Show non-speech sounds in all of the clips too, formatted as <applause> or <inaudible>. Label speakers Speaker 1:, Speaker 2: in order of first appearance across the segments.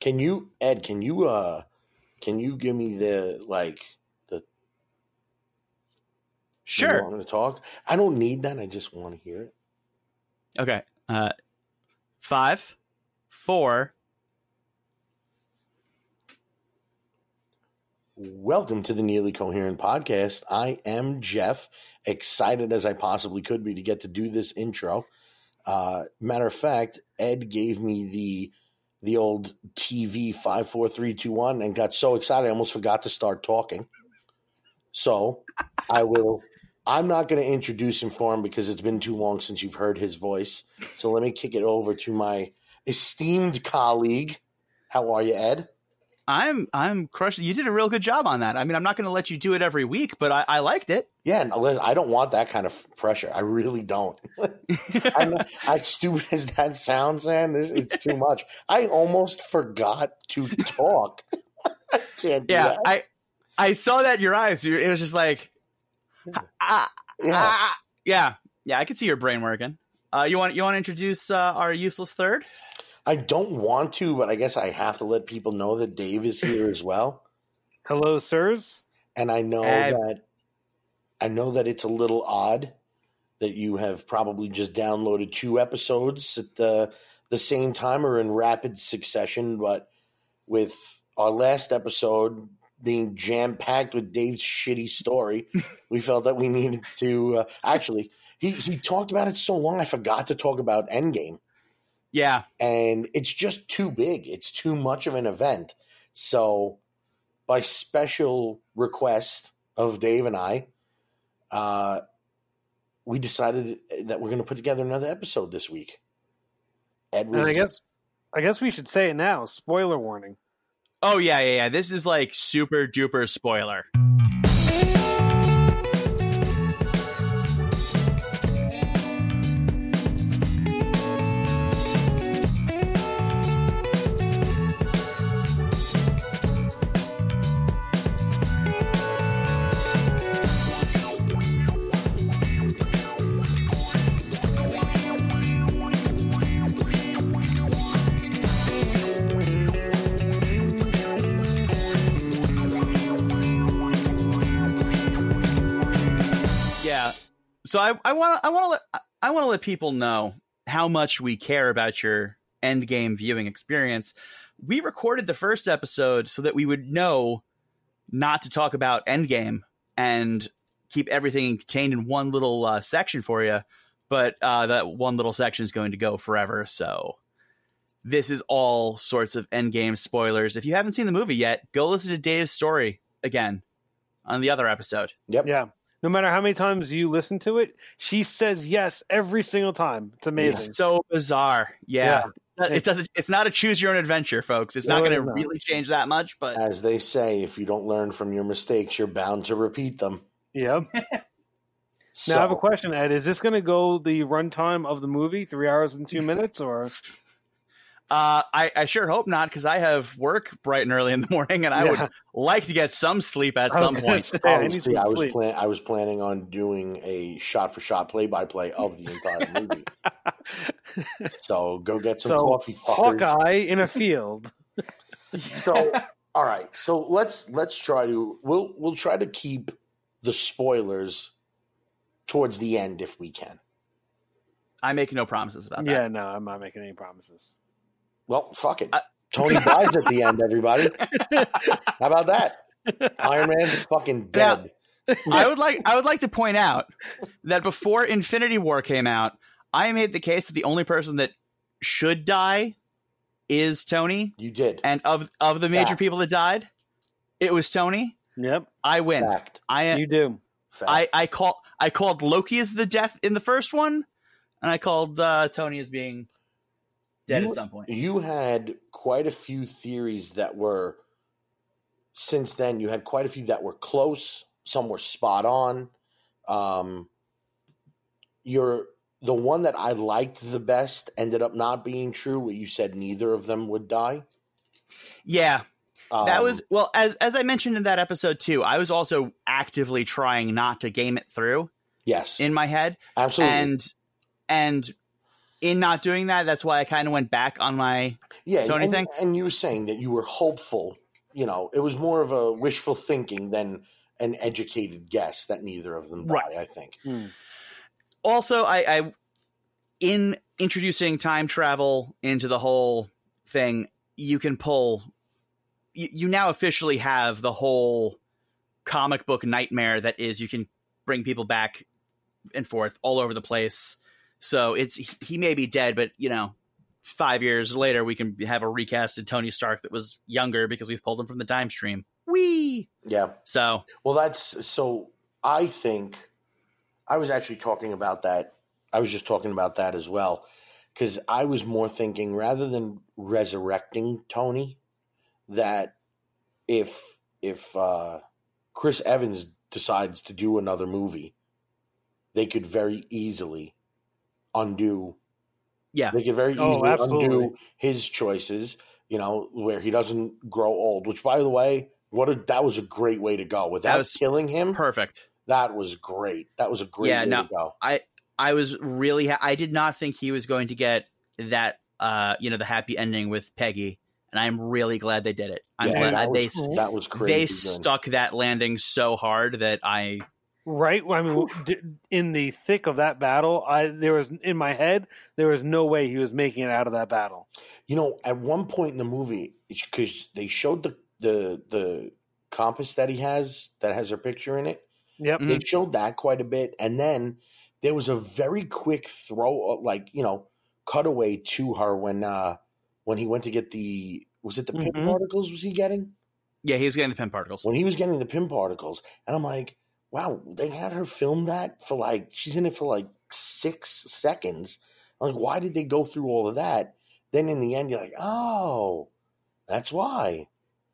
Speaker 1: Can you, Ed? Can you, uh, can you give me the like the?
Speaker 2: Sure.
Speaker 1: I'm going to talk. I don't need that. I just want to hear it.
Speaker 2: Okay. Uh, five, four.
Speaker 1: Welcome to the Nearly Coherent Podcast. I am Jeff, excited as I possibly could be to get to do this intro. Uh, matter of fact, Ed gave me the the old TV five four three two one and got so excited I almost forgot to start talking. So I will. I'm not going to introduce him for him because it's been too long since you've heard his voice. So let me kick it over to my esteemed colleague. How are you, Ed?
Speaker 2: I'm I'm crushing. You did a real good job on that. I mean, I'm not going to let you do it every week, but I, I liked it.
Speaker 1: Yeah, no, I don't want that kind of pressure. I really don't. <laughs> I'm as stupid as that sounds, man, this, it's too much. I almost forgot to talk. <laughs> I can't. do
Speaker 2: yeah,
Speaker 1: that.
Speaker 2: I I saw that in your eyes. It was just like, ah,
Speaker 1: yeah.
Speaker 2: ah. yeah, yeah. I could see your brain working. Uh, you want you want to introduce uh, our useless third?
Speaker 1: I don't want to, but I guess I have to let people know that Dave is here as well.
Speaker 3: Hello, sirs.
Speaker 1: And I know
Speaker 2: Ed.
Speaker 1: that I know that it's a little odd that you have probably just downloaded two episodes at the the same time or in rapid succession, but with our last episode being jam packed with Dave's shitty story, <laughs> we felt that we needed to uh, actually. He he talked about it so long, I forgot to talk about Endgame
Speaker 2: Yeah,
Speaker 1: and it's just too big. It's too much of an event. So, by special request of Dave and I, uh, we decided that we're going to put together another episode this week. Ed was,
Speaker 3: And I guess I guess we should say it now. Spoiler warning.
Speaker 2: Oh yeah, yeah, yeah. This is like super duper spoiler. So I I want to I want to let I want to let people know how much we care about your endgame viewing experience. We recorded the first episode so that we would know not to talk about endgame and keep everything contained in one little uh, section for you. But uh, that one little section is going to go forever. So this is all sorts of endgame spoilers. If you haven't seen the movie yet, go listen to Dave's story again on the other episode.
Speaker 1: Yep.
Speaker 3: Yeah. No matter how many times you listen to it, she says yes every single time. It's amazing.
Speaker 2: It's so bizarre. Yeah. It doesn't it's not a choose your own adventure, folks. It's not going to
Speaker 3: is
Speaker 2: really change that much, but
Speaker 1: As they say, if you don't learn from your mistakes, you're bound to repeat them.
Speaker 3: Yep.
Speaker 1: So, <laughs>
Speaker 3: Now I have a question, Ed. Is this going to go the runtime of the movie, three hours and two minutes, or
Speaker 2: uh, I, I sure hope not because I have work bright and early in the <laughs> morning, and I
Speaker 3: Yeah.
Speaker 2: would like to get some sleep at <laughs> some point.
Speaker 3: say,
Speaker 1: Oh,
Speaker 3: I need
Speaker 1: see,
Speaker 3: some
Speaker 1: I was
Speaker 3: sleep.
Speaker 1: plan- I was planning on doing a shot for shot play by play of the entire movie. <laughs> so go get some
Speaker 3: so
Speaker 1: coffee, fuckers.
Speaker 3: Hawkeye in a field.
Speaker 1: so all right so let's let's try to we'll we'll try to keep the spoilers towards the end if we can
Speaker 2: I make no promises about that.
Speaker 3: Yeah, no, I'm not making any promises.
Speaker 1: Well fuck it.
Speaker 2: I-
Speaker 1: tony <laughs> dies at the end everybody. How about that? Iron man's fucking dead.
Speaker 2: I would like I would like to point out that before Infinity War came out, I made the case that the only person that should die is Tony,
Speaker 1: you did.
Speaker 2: And of of the major
Speaker 1: Fact.
Speaker 2: people that died, it was Tony.
Speaker 3: Yep,
Speaker 2: I win.
Speaker 1: fact.
Speaker 2: I
Speaker 3: you do.
Speaker 1: fact.
Speaker 2: I I call I called Loki as the death in the first one, and I called uh, Tony as being dead
Speaker 1: You-
Speaker 2: at some point.
Speaker 1: you had quite a few theories that were since then you had quite a few that were close some were spot on. Um your the one that i liked the best ended up not being true where you said neither of them would die.
Speaker 2: Yeah, that
Speaker 1: Um,
Speaker 2: was well as as I mentioned in that episode too. I was also actively trying not to game it through
Speaker 1: yes.
Speaker 2: in my head,
Speaker 1: absolutely.
Speaker 2: And and in not doing that, that's why I kind of went back on my
Speaker 1: Yeah,
Speaker 2: Tony
Speaker 1: and,
Speaker 2: thing?
Speaker 1: and you were saying that you were hopeful. You know, it was more of a wishful thinking than an educated guess that neither of them die.
Speaker 2: Right.
Speaker 1: I think.
Speaker 3: Hmm.
Speaker 2: also I, I in introducing time travel into the whole thing you can pull you, you now officially have the whole comic book nightmare that is you can bring people back and forth all over the place so it's he may be dead but you know five years later we can have a recasted tony stark that was younger because we've pulled him from the time stream Wee.
Speaker 1: Yeah.
Speaker 2: so
Speaker 1: Well, that's so. I think I was actually talking about that. I was just talking about that as well because I was more thinking rather than resurrecting Tony, that if if uh, Chris Evans decides to do another movie, they could very easily undo.
Speaker 2: Yeah.
Speaker 1: they could very
Speaker 3: Oh,
Speaker 1: easily
Speaker 3: absolutely.
Speaker 1: undo his choices. You know, where he doesn't grow old. Which, by the way, what a, that was a great way to go. Without
Speaker 2: was
Speaker 1: killing him,
Speaker 2: perfect
Speaker 1: that was great. That was a great
Speaker 2: Yeah,
Speaker 1: way
Speaker 2: no,
Speaker 1: to go.
Speaker 2: I was really ha- I did not think he was going to get that uh you know the happy ending with Peggy and I'm really glad they did it. I'm
Speaker 1: Yeah,
Speaker 2: glad
Speaker 1: that
Speaker 2: they
Speaker 1: was, that was
Speaker 2: they
Speaker 1: crazy. good.
Speaker 2: stuck that landing so hard that I
Speaker 3: Right. I mean, in the thick of that battle, I there was in my head there was no way he was making it out of that battle.
Speaker 1: You know, at one point in the movie, because they showed the the the compass that he has that has her picture in it.
Speaker 3: Yep.
Speaker 1: They showed that quite a bit, and then there was a very quick throw, uh, like you know, cutaway to her when uh when he went to get the was it the Pym
Speaker 3: Mhm.
Speaker 1: particles? Was he getting
Speaker 2: yeah, he's getting the Pym particles.
Speaker 1: when he was getting the Pym particles? And I'm like, wow, they had her film that for like she's in it for like six seconds. Like, why did they go through all of that? Then in the end, you're like, oh, that's why.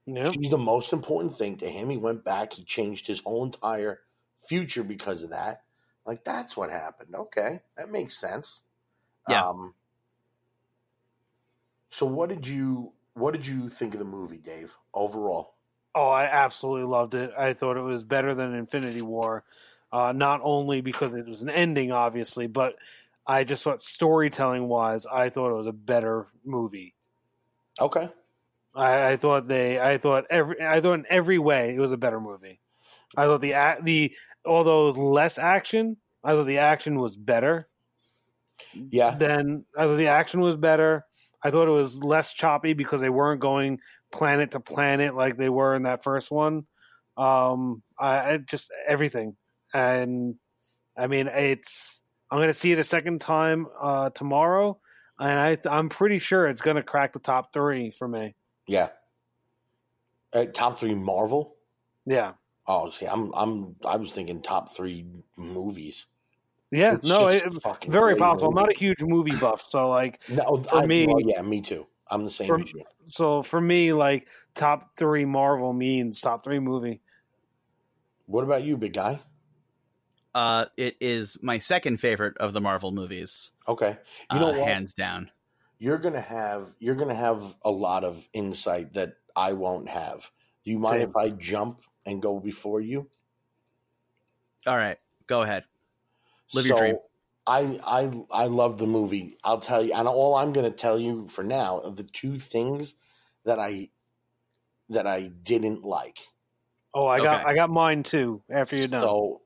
Speaker 3: Yep.
Speaker 1: She's the most important thing to him. He went back, he changed his whole entire future because of that. Like, that's what happened. Okay, that makes sense.
Speaker 2: Yeah.
Speaker 1: Um, so what did you what did you think of the movie, Dave, overall?
Speaker 3: Oh, I absolutely loved it. I thought it was better than Infinity War, uh, not only because it was an ending, obviously, but I just thought storytelling wise, I thought it was a better movie.
Speaker 1: Okay.
Speaker 3: I, I thought they, I thought every, I thought in every way it was a better movie. I thought the the although it was less action, I thought the action was better.
Speaker 1: Yeah.
Speaker 3: Then I thought the action was better. I thought it was less choppy because they weren't going planet to planet like they were in that first one. Um, I, I just everything, and I mean it's. I'm going to see it a second time uh, tomorrow, and I, I'm pretty sure it's going to crack the top three for me.
Speaker 1: Yeah. Uh, top three Marvel.
Speaker 3: Yeah,
Speaker 1: Oh, see, I'm I'm I was thinking top three movies.
Speaker 3: yeah,
Speaker 1: It's
Speaker 3: no, it,
Speaker 1: fucking
Speaker 3: very
Speaker 1: great
Speaker 3: possible. I'm not a huge movie buff, so like,
Speaker 1: No,
Speaker 3: for
Speaker 1: I-
Speaker 3: me-
Speaker 1: well, yeah, me too. I'm the same
Speaker 3: For-
Speaker 1: as you.
Speaker 3: so for me, like top three Marvel means top three movie.
Speaker 1: What about you, big guy?
Speaker 2: Uh it is my second favorite of the Marvel movies.
Speaker 1: Okay, you know
Speaker 2: uh,
Speaker 1: what?
Speaker 2: hands down.
Speaker 1: You're gonna have you're gonna have a lot of insight that I won't have. Do you mind
Speaker 3: Same.
Speaker 1: if I jump and go before you?
Speaker 2: All right, go ahead. Live your dream.
Speaker 1: I I I love the movie. I'll tell you, and all I'm going to tell you for now are the two things that I that I didn't like.
Speaker 3: Oh, I got
Speaker 2: Okay.
Speaker 3: I got mine too. After you're done,
Speaker 1: So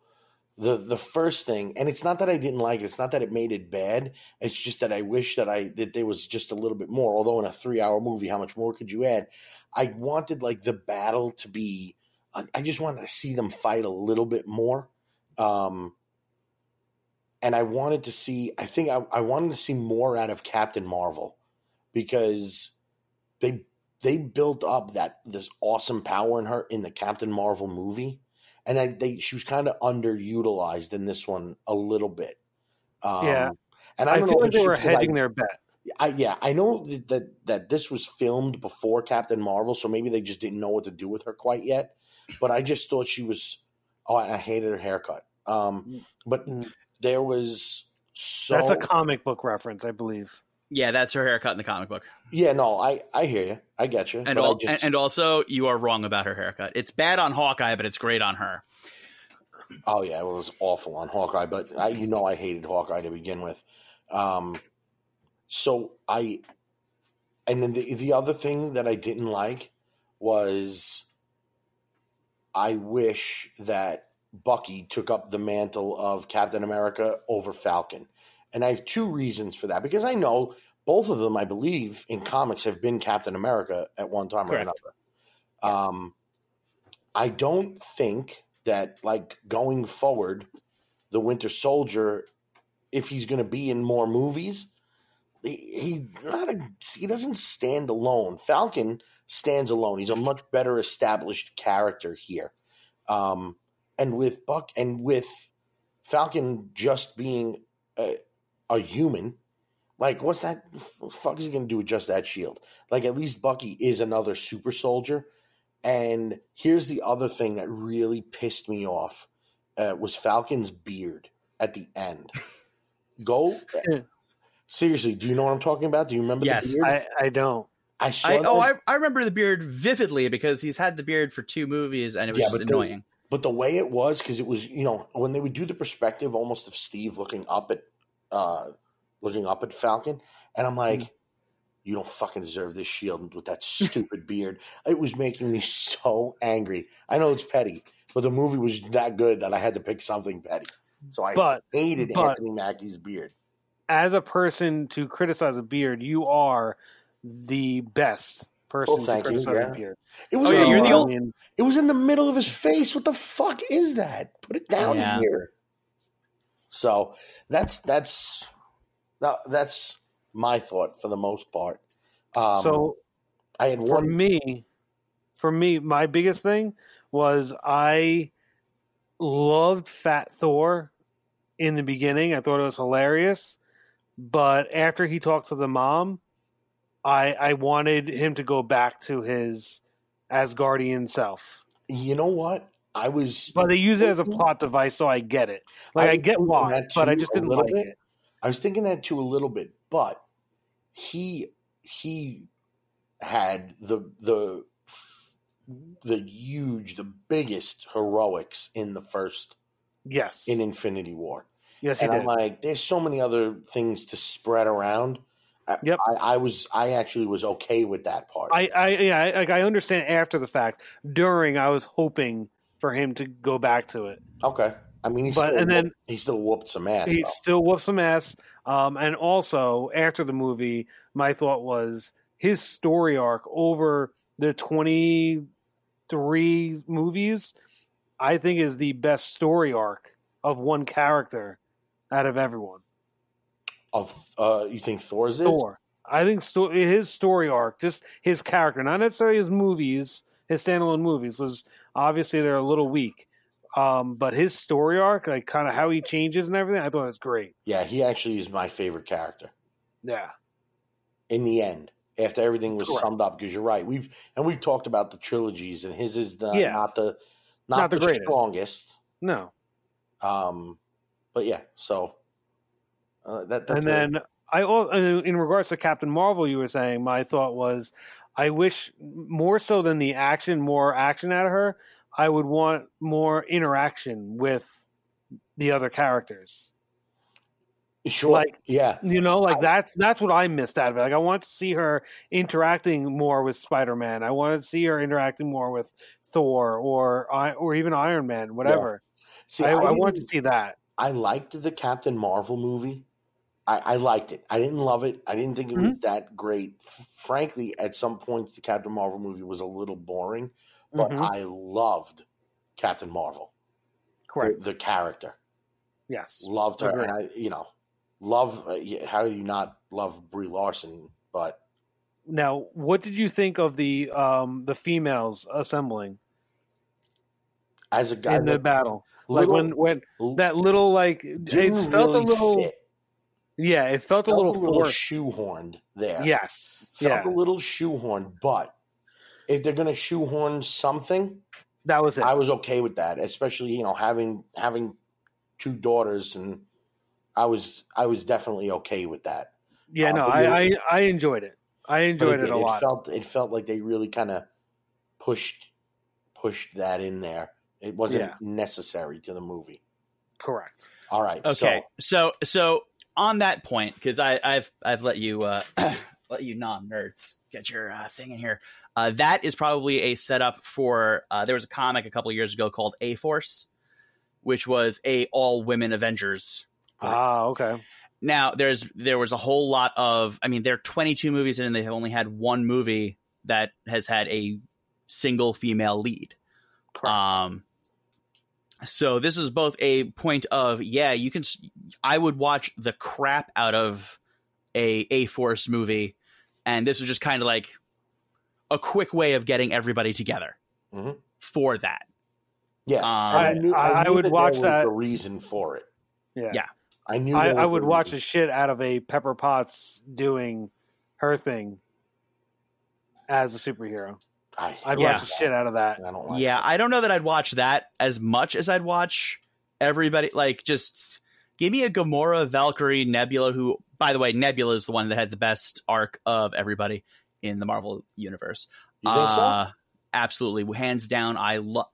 Speaker 1: the the first thing, and it's not that I didn't like it. It's not that it made it bad. It's just that I wish that I that there was just a little bit more. Although in a three hour movie, how much more could you add? I wanted like the battle to be. I, I just wanted to see them fight a little bit more. Um, and I wanted to see. I think I, I wanted to see more out of Captain Marvel because they they built up that this awesome power in her in the Captain Marvel movie, and I, they she was kind of underutilized in this one a little bit. Um,
Speaker 3: Yeah.
Speaker 1: and I,
Speaker 3: I,
Speaker 1: don't
Speaker 3: feel
Speaker 1: know
Speaker 3: like they were
Speaker 1: just 'cause I-
Speaker 3: hedging their bet.
Speaker 1: I, yeah, I know that, that that this was filmed before Captain Marvel, so maybe they just didn't know what to do with her quite yet. But I just thought she was. Oh, and I hated her haircut. Um, but
Speaker 3: Mm.
Speaker 1: There was so
Speaker 3: That's a comic book reference, I believe.
Speaker 2: Yeah, that's her haircut in the comic book.
Speaker 1: yeah. No, I I hear you. I get you.
Speaker 2: And,
Speaker 1: but
Speaker 2: al-
Speaker 1: just-
Speaker 2: and, and also, you are wrong about her haircut. It's bad on Hawkeye, but it's great on her.
Speaker 1: Oh yeah, it was awful on Hawkeye, but I, you know I hated Hawkeye to begin with. Um, so I, and then the the other thing that I didn't like was, I wish that Bucky took up the mantle of Captain America over Falcon, and I have two reasons for that because I know both of them, I believe, in comics have been Captain America at one time
Speaker 2: Correct.
Speaker 1: or another. Um, I don't think that like going forward, the Winter Soldier, if he's going to be in more movies, he, he's not a he doesn't stand alone. Falcon stands alone. He's a much better established character here, um, and with Buck and with Falcon just being a, a human. Like, what's that? f- Fuck is he going to do with just that shield? Like, at least Bucky is another super soldier. And here's the other thing that really pissed me off uh, was Falcon's beard at the end. <laughs> Go seriously. Do you know what I'm talking about? Do you remember
Speaker 2: Yes,
Speaker 1: the beard?
Speaker 3: I, I don't.
Speaker 1: I.
Speaker 2: I, oh, I, I remember the beard vividly because he's had the beard for two movies and it was
Speaker 1: Yeah,
Speaker 2: just annoying.
Speaker 1: But the way it was because it was you know when they would do the perspective almost of Steve looking up at uh looking up at Falcon, and I'm like. You don't fucking deserve this shield with that stupid <laughs> beard. It was making me so angry. I know it's petty, but the movie was that good that I had to pick something petty. So I
Speaker 3: But
Speaker 1: hated
Speaker 3: but-
Speaker 1: Anthony Mackie's beard.
Speaker 3: as a person to criticize a beard, you are the best person
Speaker 1: Well,
Speaker 3: to
Speaker 1: thank you, yeah.
Speaker 3: a.
Speaker 1: It was
Speaker 2: Oh, yeah,
Speaker 1: in
Speaker 2: you're
Speaker 1: the,
Speaker 2: the
Speaker 3: I
Speaker 2: only-
Speaker 3: mean,
Speaker 1: it was in the middle of his face. What the fuck is that? Put it down
Speaker 2: Yeah.
Speaker 1: here. So that's that's that's my thought for the most part. Um,
Speaker 3: so
Speaker 1: I had
Speaker 3: for
Speaker 1: one.
Speaker 3: me, for me, my biggest thing was I loved Fat Thor in the beginning. I thought it was hilarious, but after he talked to the mom, I I wanted him to go back to his Asgardian self.
Speaker 1: You know what? I was.
Speaker 3: But they use it as a plot device, so I get it. Like I,
Speaker 1: was
Speaker 3: get why, but I just didn't like
Speaker 1: bit.
Speaker 3: it.
Speaker 1: I was thinking that too a little bit, but he he had the the the huge, the biggest heroics in the first
Speaker 3: Yes,
Speaker 1: in Infinity War.
Speaker 3: yes, he
Speaker 1: and
Speaker 3: did.
Speaker 1: I'm like, there's so many other things to spread around. I,
Speaker 3: Yep.
Speaker 1: I, I was, I actually was okay with that part.
Speaker 3: I, I, yeah, I, like I understand after the fact. During, I was hoping for him to go back to it.
Speaker 1: okay. I mean, he
Speaker 3: But-
Speaker 1: still,
Speaker 3: and then-
Speaker 1: he still whooped some ass.
Speaker 3: he
Speaker 1: though.
Speaker 3: still whooped some ass. Um, and also after the movie, my thought was his story arc over the twenty three movies. I think is the best story arc of one character out of everyone.
Speaker 1: Of, uh, you think Thor's is?
Speaker 3: Thor. I think sto- his story arc, just his character, not necessarily his movies, his standalone movies, was obviously they're a little weak. Um, but his story arc, like kind of how he changes and everything, I thought it was great.
Speaker 1: Yeah, he actually is my favorite character
Speaker 3: Yeah.
Speaker 1: in the end. After everything was
Speaker 3: Correct.
Speaker 1: summed up, because you're right. We've and we've talked about the trilogies, and his is the
Speaker 3: Yeah.
Speaker 1: not the not,
Speaker 3: Not the
Speaker 1: the, strongest.
Speaker 3: No.
Speaker 1: Um, but yeah, so uh, that
Speaker 3: and then I in regards to Captain Marvel, you were saying my thought was, I wish more so than the action, more action out of her. I would want more interaction with the other characters.
Speaker 1: sure,
Speaker 3: like-
Speaker 1: yeah,
Speaker 3: You know, like that's that's what I missed out of it. Like I want to see her interacting more with Spider Man. I want to see her interacting more with Thor or I or even Iron Man, whatever.
Speaker 1: See,
Speaker 3: I, I,
Speaker 1: didn't-
Speaker 3: want to see that.
Speaker 1: I liked the Captain Marvel movie. I, I liked it. I didn't love it. I didn't think it
Speaker 3: Mm-hmm.
Speaker 1: was that great. F- Frankly, at some points, the Captain Marvel movie was a little boring, but
Speaker 3: Mhm.
Speaker 1: I loved Captain Marvel, the,
Speaker 3: Correct.
Speaker 1: the character.
Speaker 3: Yes.
Speaker 1: Loved her,
Speaker 3: Agreed.
Speaker 1: and I, you know, love. Uh, how do you not love Brie Larson? But
Speaker 3: Now, what did you think of the um the females assembling
Speaker 1: as a guy,
Speaker 3: in the battle? Like when when that little like it felt
Speaker 1: really
Speaker 3: a little
Speaker 1: fit.
Speaker 3: Yeah, it felt,
Speaker 1: Felt
Speaker 3: a little forced.
Speaker 1: shoehorned there.
Speaker 3: Yes.
Speaker 1: felt
Speaker 3: Yeah.
Speaker 1: a little shoehorned, but if they're going to shoehorn something,
Speaker 3: That was it.
Speaker 1: I was okay with that. Especially you know having having two daughters, and I was I was definitely okay with that.
Speaker 3: yeah,
Speaker 1: uh,
Speaker 3: no, I, I I enjoyed it. I enjoyed it, a lot.
Speaker 1: felt it felt like they really kind of pushed pushed that in there. It wasn't
Speaker 3: Yeah.
Speaker 1: necessary to the movie.
Speaker 3: Correct.
Speaker 1: All right,
Speaker 2: Okay, so so on that point, because I've I've let you uh, <clears throat> let you non nerds get your uh, thing in here. Uh, that is probably a setup for. Uh, there was a comic a couple years ago called A Force, which was a all women Avengers.
Speaker 3: Ah, okay.
Speaker 2: Now there's there was a whole lot of. I mean, there are 22 movies in, and they have only had one movie that has had a single female lead.
Speaker 3: Correct.
Speaker 2: Um, so this is both a point of yeah, you can. s- I would watch the crap out of a A Force movie, and this was just kind of like a quick way of getting everybody together
Speaker 1: Mhm.
Speaker 2: for that.
Speaker 1: Yeah,
Speaker 2: Um,
Speaker 3: I-
Speaker 1: knew-
Speaker 3: I
Speaker 1: knew
Speaker 3: would
Speaker 1: that
Speaker 3: watch
Speaker 1: there was
Speaker 3: that-
Speaker 1: a reason for it.
Speaker 3: yeah.
Speaker 2: yeah.
Speaker 1: I knew.
Speaker 3: I, I would watch the shit out of a Pepper Potts doing her thing as a superhero.
Speaker 1: I,
Speaker 3: I'd
Speaker 2: Yeah.
Speaker 3: watch the shit out of that.
Speaker 1: I don't like.
Speaker 2: yeah,
Speaker 1: it.
Speaker 2: I don't know that I'd watch that as much as I'd watch everybody. Like, just give me a Gamora, Valkyrie, Nebula. Who, by the way, Nebula is the one that had the best arc of everybody in the Marvel universe.
Speaker 1: You think so?
Speaker 2: Uh, Absolutely, hands down. I love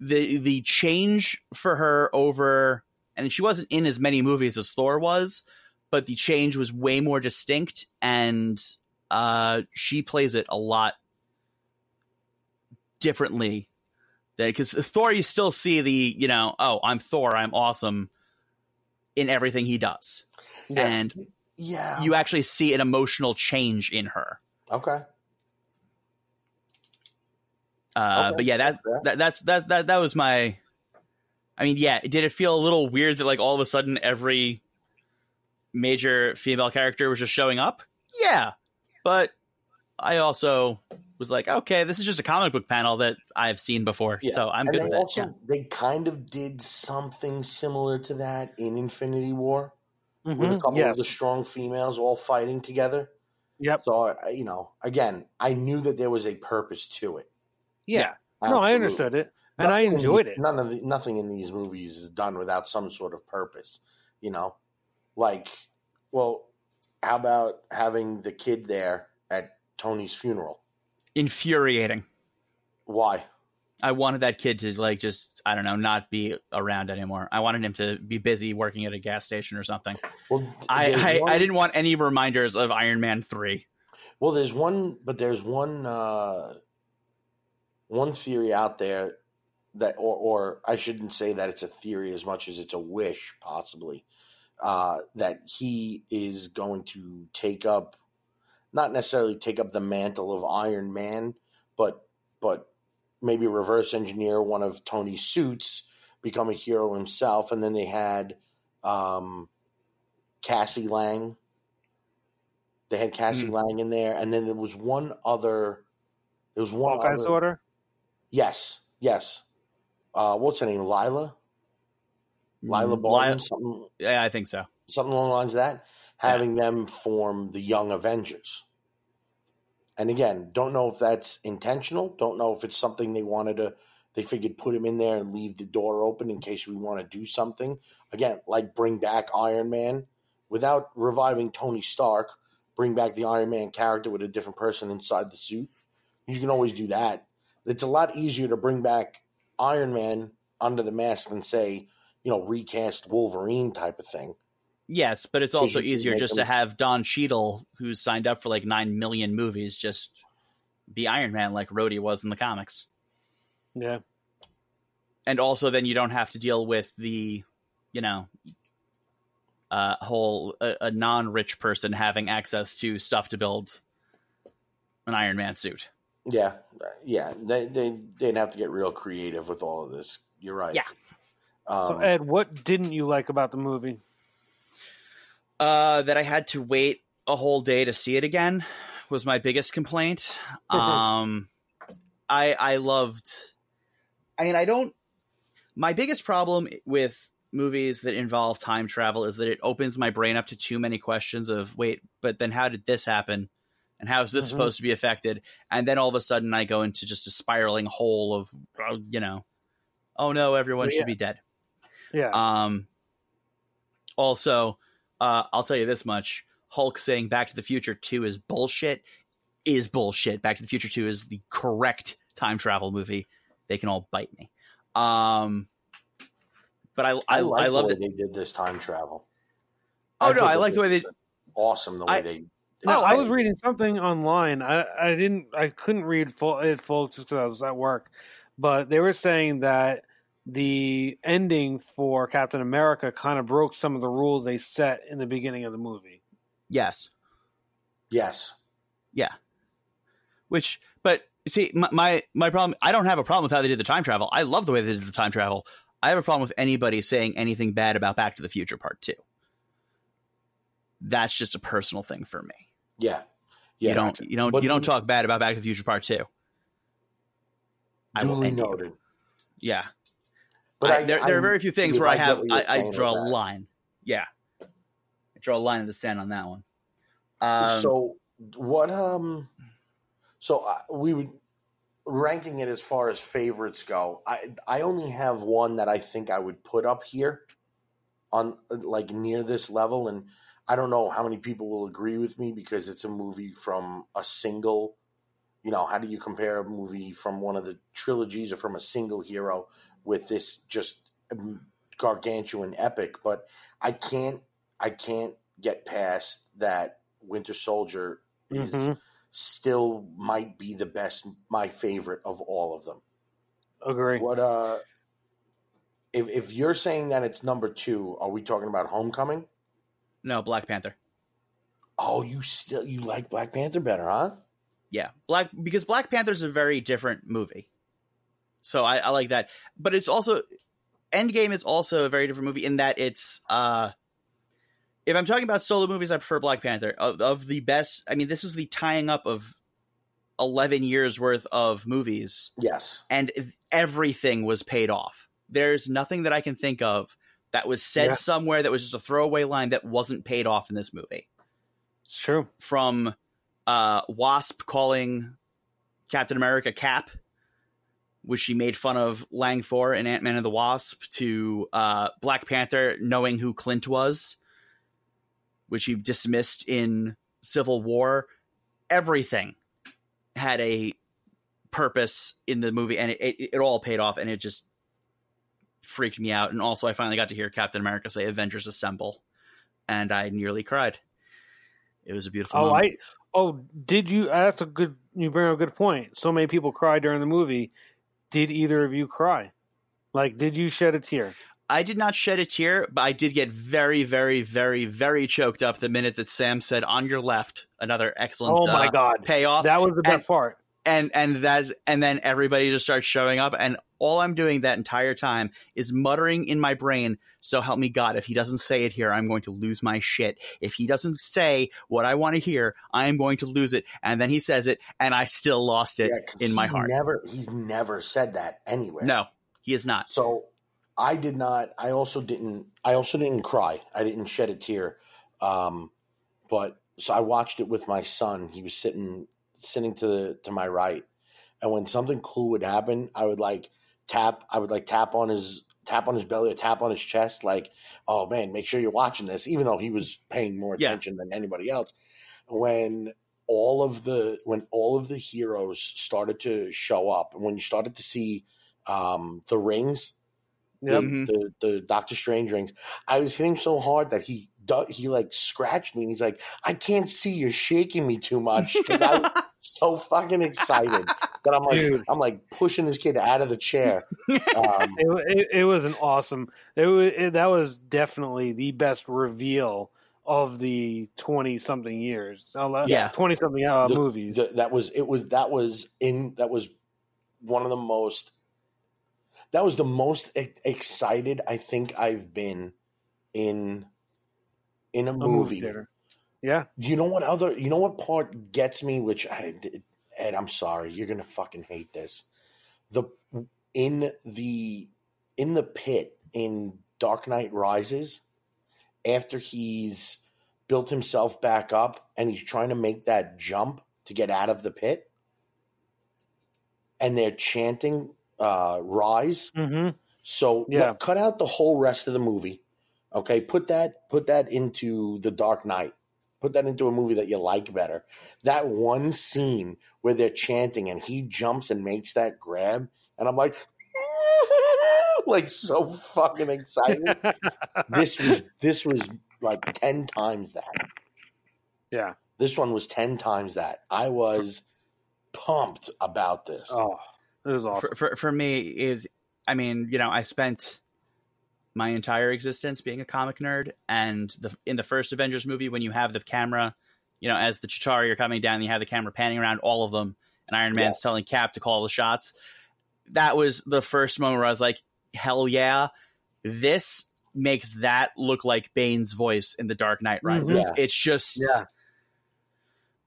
Speaker 2: the the change for her over, and she wasn't in as many movies as Thor was, but the change was way more distinct, and uh, she plays it a lot differently. Because Thor, you still see the you know, oh, I'm Thor, I'm awesome in everything he does,
Speaker 3: Yeah.
Speaker 2: and
Speaker 1: Yeah.
Speaker 2: you actually see an emotional change in her.
Speaker 1: okay?
Speaker 2: Uh,
Speaker 1: Okay,
Speaker 2: but yeah, that,
Speaker 1: that's
Speaker 2: that that's that that that was my. I mean, yeah, did it feel a little weird that like all of a sudden every major female character was just showing up? Yeah, but I also was like, okay, this is just a comic book panel that I've seen before,
Speaker 1: Yeah.
Speaker 2: so I'm
Speaker 1: and
Speaker 2: good with
Speaker 1: also
Speaker 2: it. Yeah.
Speaker 1: they kind of did something similar to that in Infinity War with a
Speaker 3: mm-hmm.
Speaker 1: couple
Speaker 3: Yes.
Speaker 1: of the strong females all fighting together.
Speaker 3: Yep.
Speaker 1: So uh, you know, again, I knew that there was a purpose to it.
Speaker 3: Yeah. No, I understood it, and I
Speaker 1: Nothing in
Speaker 3: enjoyed
Speaker 1: these-
Speaker 3: it.
Speaker 1: None of the, nothing in these movies is done without some sort of purpose. You know, like, well, how about having the kid there at Tony's funeral?
Speaker 2: Infuriating.
Speaker 1: Why?
Speaker 2: I wanted that kid to like just I don't know not be around anymore. I wanted him to be busy working at a gas station or something.
Speaker 1: Well,
Speaker 2: I I,
Speaker 1: one-
Speaker 2: I didn't want any reminders of Iron Man three.
Speaker 1: Well, there's one, but there's one uh, one theory out there that, or, or I shouldn't say that it's a theory as much as it's a wish, possibly, uh, that he is going to take up, not necessarily take up the mantle of Iron Man, but but maybe reverse engineer one of Tony's suits, become a hero himself, and then they had um, Cassie Lang. They had Cassie
Speaker 2: Hmm.
Speaker 1: Lang in there, and then there was one other. There was one
Speaker 3: Hawkeye's
Speaker 1: other.
Speaker 3: daughter.
Speaker 1: Yes, yes. Uh, what's her name? Lila. Lila
Speaker 2: Mm,
Speaker 1: Baldwin,
Speaker 2: Lila-
Speaker 1: something,
Speaker 2: yeah, I think so.
Speaker 1: something along the lines of that. Having them form the Young Avengers. And again, don't know if that's intentional. Don't know if it's something they wanted to. They figured put him in there and leave the door open in case we want to do something. Again, like bring back Iron Man without reviving Tony Stark. Bring back the Iron Man character with a different person inside the suit. You can always do that. It's a lot easier to bring back Iron Man under the mask than say, you know, recast Wolverine type of thing.
Speaker 2: Yes, but it's also easier just
Speaker 1: them-
Speaker 2: to have Don Cheadle, who's signed up for like nine million movies, just be Iron Man like Rhodey was in the comics.
Speaker 3: Yeah.
Speaker 2: And also, then you don't have to deal with the, you know, uh, whole a, a non-rich person having access to stuff to build an Iron Man suit.
Speaker 1: Yeah, yeah. They they they'd have to get real creative with all of this. You're right.
Speaker 2: Yeah.
Speaker 1: Um,
Speaker 3: So Ed, what didn't you like about the movie?
Speaker 2: Uh, that I had to wait a whole day to see it again was my biggest complaint. um, I I loved. I mean, I don't. My biggest problem with movies that involve time travel is that it opens my brain up to too many questions of wait, but then how did this happen? And how is this
Speaker 3: Mhm.
Speaker 2: supposed to be affected? And then all of a sudden, I go into just a spiraling hole of, uh, you know, oh no, everyone
Speaker 3: Yeah.
Speaker 2: should be dead.
Speaker 3: Yeah.
Speaker 2: Um, also, uh, I'll tell you this much: Hulk saying "Back to the Future 2 is bullshit is bullshit. Back to the Future 2 is the correct time travel movie. They can all bite me. Um, but I I, I,
Speaker 1: like
Speaker 2: love
Speaker 1: the
Speaker 2: it.
Speaker 1: they did this time travel.
Speaker 2: Oh
Speaker 1: I
Speaker 2: no, I like the way they.
Speaker 1: awesome the way
Speaker 2: I-
Speaker 1: they.
Speaker 3: No, I
Speaker 2: I-
Speaker 3: was reading something online. I, I didn't. I couldn't read full it full just because I was at work. But they were saying that the ending for Captain America kind of broke some of the rules they set in the beginning of the movie.
Speaker 2: Yes,
Speaker 1: Yes.
Speaker 2: yeah. Which, but see, my, my my problem. I don't have a problem with how they did the time travel. I love the way they did the time travel. I have a problem with anybody saying anything bad about Back to the Future Part Two. That's just a personal thing for me.
Speaker 1: Yeah. Yeah.
Speaker 2: you don't you don't
Speaker 1: But-
Speaker 2: you don't talk bad about Back to the Future Part Two. I will
Speaker 1: Duly
Speaker 2: end you.
Speaker 1: noted.
Speaker 2: Yeah,
Speaker 1: But
Speaker 2: I-
Speaker 1: I,
Speaker 2: there, there are very few things where I have I, I draw a line. Yeah, I draw a line in the sand on that one. Um,
Speaker 1: so what? Um. So uh, we would ranking it as far as favorites go. I I only have one that I think I would put up here, on like near this level, and I don't know how many people will agree with me because it's a movie from a single. You know, how do you compare a movie from one of the trilogies or from a single hero with this just um, gargantuan epic? But I can't, I can't get past that Winter Soldier is
Speaker 3: Mhm.
Speaker 1: still might be the best, my favorite of all of them.
Speaker 3: Agree.
Speaker 1: What uh, if if you're saying that it's number two, are we talking about Homecoming?
Speaker 2: no, Black Panther.
Speaker 1: Oh, you still you like Black Panther better, huh?
Speaker 2: Yeah, Black because Black Panther's a very different movie. So I, I like that, but it's also Endgame is also a very different movie in that it's uh if I'm talking about solo movies, I prefer Black Panther. Of, of the best, I mean, this is the tying up of eleven years worth of movies,
Speaker 1: Yes.
Speaker 2: and everything was paid off. There's nothing that I can think of that was said
Speaker 3: Yeah.
Speaker 2: somewhere that was just a throwaway line that wasn't paid off in this movie
Speaker 3: It's true.
Speaker 2: from uh, Wasp calling Captain America Cap, which she made fun of Lang for in Ant Man and the Wasp, to uh, Black Panther knowing who Clint was, which he dismissed in Civil War. Everything had a purpose in the movie, and it, it, it all paid off, and it just freaked me out. And also, I finally got to hear Captain America say "Avengers Assemble," and I nearly cried. It was a beautiful.
Speaker 3: Oh,
Speaker 2: moment.
Speaker 3: I. Oh, did you? That's a good. You bring up a good point. So many people cried during the movie. Did either of you cry? Like, did you shed a tear?
Speaker 2: I did not shed a tear, but I did get very, very, very, very choked up the minute that Sam said "on your left." Another excellent.
Speaker 3: Oh my
Speaker 2: uh,
Speaker 3: god,
Speaker 2: payoff,
Speaker 3: that was the best
Speaker 2: and-
Speaker 3: part.
Speaker 2: And and that's and then everybody just starts showing up, and all I'm doing that entire time is muttering in my brain. So help me God, if he doesn't say it here, I'm going to lose my shit. If he doesn't say what I want to hear, I am going to lose it. And then he says it, and I still lost it
Speaker 1: Yeah,
Speaker 2: in my heart.
Speaker 1: Never, he's never said that anywhere.
Speaker 2: No, he is not.
Speaker 1: So I did not. I also didn't. I also didn't cry. I didn't shed a tear. Um, but so I watched it with my son. He was sitting sitting to the to my right, and when something cool would happen, I would like tap. I would like tap on his tap on his belly or tap on his chest, like, "Oh man, make sure you're watching this." Even though he was paying more
Speaker 2: Yeah.
Speaker 1: attention than anybody else. When all of the when all of the heroes started to show up, and when you started to see um, the rings
Speaker 3: Yep.
Speaker 2: Mhm.
Speaker 1: the, the Doctor Strange rings. I was hitting so hard that he he like scratched me and he's like, I can't see you're shaking me too much because I <laughs> so fucking excited <laughs> that I'm like
Speaker 3: Dude.
Speaker 1: I'm like pushing this kid out of the chair. <laughs> Um,
Speaker 3: It, it, it was an awesome. It, wa- it that was definitely the best reveal of the twenty something years.
Speaker 2: Yeah.
Speaker 3: twenty something uh,
Speaker 1: The-
Speaker 3: movies.
Speaker 1: th- that was it was that was in that was one of the most that was the most e- excited I think I've been in in a
Speaker 3: a
Speaker 1: movie.
Speaker 3: movie theater. Yeah,
Speaker 1: You know what other? You know what part gets me? Which I, Ed, I'm sorry, you're gonna fucking hate this. The in the in the pit in Dark Knight Rises, after he's built himself back up and he's trying to make that jump to get out of the pit, and they're chanting uh, "Rise."
Speaker 3: hmm
Speaker 1: So
Speaker 3: Yeah.
Speaker 1: cut out the whole rest of the movie. Okay, put that put that into the Dark Knight. Put that into a movie that you like better. That one scene where they're chanting and he jumps and makes that grab, and I'm like, <laughs> like so fucking excited. <laughs> this was this was like ten times that.
Speaker 3: Yeah.
Speaker 1: This one was ten times that. I was pumped about this.
Speaker 3: Oh, it was awesome.
Speaker 2: for, for for me is I mean, you know, I spent my entire existence being a comic nerd, and the in the first Avengers movie, when you have the camera, you know, as the Chitauri are coming down, and you have the camera panning around all of them, and Iron Man's
Speaker 1: Yes.
Speaker 2: telling Cap to call the shots. That was the first moment where I was like, "Hell yeah!" This makes that look like Bane's voice in The Dark Knight Rises.
Speaker 1: Mhm. Yeah.
Speaker 2: It's just
Speaker 3: Yeah.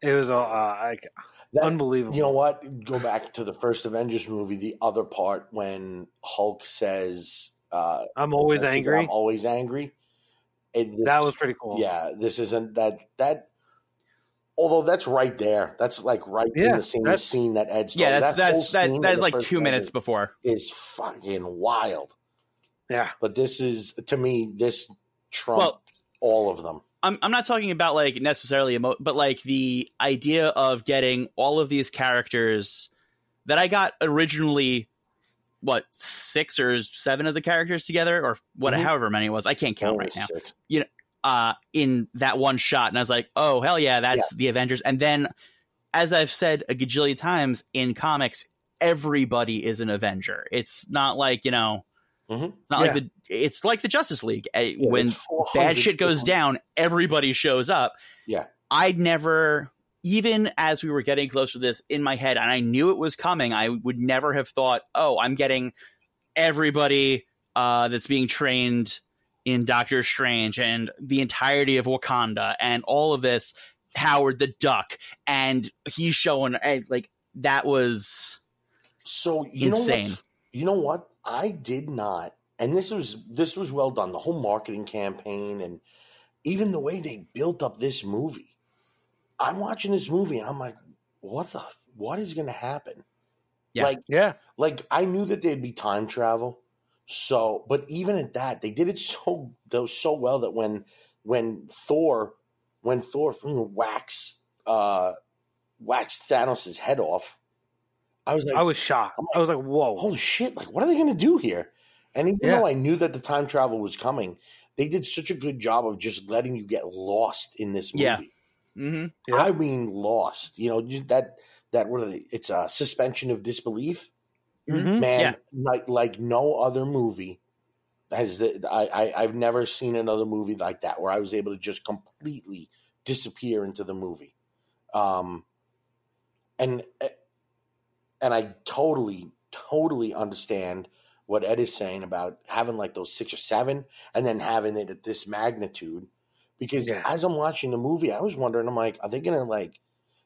Speaker 3: It was uh, like
Speaker 1: That-
Speaker 3: unbelievable.
Speaker 1: You know what? Go back to the first Avengers movie. The other part when Hulk says, uh,
Speaker 3: I'm always angry.
Speaker 1: I'm always angry." It- this-
Speaker 3: That was pretty cool.
Speaker 1: Yeah, this isn't that that. Although that's right there, that's like right in the same
Speaker 3: that's-
Speaker 1: scene that Ed's.
Speaker 2: yeah, that's
Speaker 1: that
Speaker 2: that's that, that's like two minutes before.
Speaker 1: Is fucking wild.
Speaker 3: Yeah.
Speaker 1: But this is to me this trumped
Speaker 2: Well,
Speaker 1: all of them.
Speaker 2: I'm I'm not talking about like necessarily emo- but like the idea of getting all of these characters that I got originally what six or seven of the characters together or what
Speaker 1: Mhm.
Speaker 2: however many it was I can't count right now
Speaker 1: six.
Speaker 2: uh in that one shot and I was like oh hell yeah that's the Avengers and then as I've said a gajillion times in comics everybody is an Avenger it's not like you know
Speaker 1: Mhm.
Speaker 2: it's not like the it's like the Justice League Uh,
Speaker 1: Yeah,
Speaker 2: when bad shit goes down, everybody shows up.
Speaker 1: Yeah.
Speaker 2: I'd never, even as we were getting closer to this in my head, and I knew it was coming, I would never have thought, oh, I'm getting everybody uh, that's being trained in Doctor Strange and the entirety of Wakanda and all of this. Howard the Duck, and he's showing and, like that was
Speaker 1: So you
Speaker 2: insane.
Speaker 1: know what? You know what? I did not, and this was this was well done. The whole marketing campaign and even the way they built up this movie. I'm watching this movie and I'm like, what the what is going to happen?
Speaker 2: Yeah.
Speaker 1: Like
Speaker 3: Yeah.
Speaker 1: like I knew that there'd be time travel. So, but even at that, they did it so though so well that when when Thor when Thor you know, whacks uh whacks Thanos' head off, I was like,
Speaker 3: I was shocked. I was like, whoa.
Speaker 1: holy shit! Like, what are they going to do here? And even
Speaker 3: Yeah.
Speaker 1: though I knew that the time travel was coming, they did such a good job of just letting you get lost in this movie.
Speaker 2: Yeah. Hmm
Speaker 3: Yeah.
Speaker 1: I mean, lost. You know that that what are they? It's a suspension of disbelief
Speaker 3: Mhm.
Speaker 1: man
Speaker 2: Yeah.
Speaker 1: like like no other movie has the, I, I i've never seen another movie like that where i was able to just completely disappear into the movie um and and i totally totally understand what ed is saying about having like those six or seven and then having it at this magnitude because
Speaker 3: Yeah.
Speaker 1: as i'm watching the movie i was wondering i'm like are they gonna like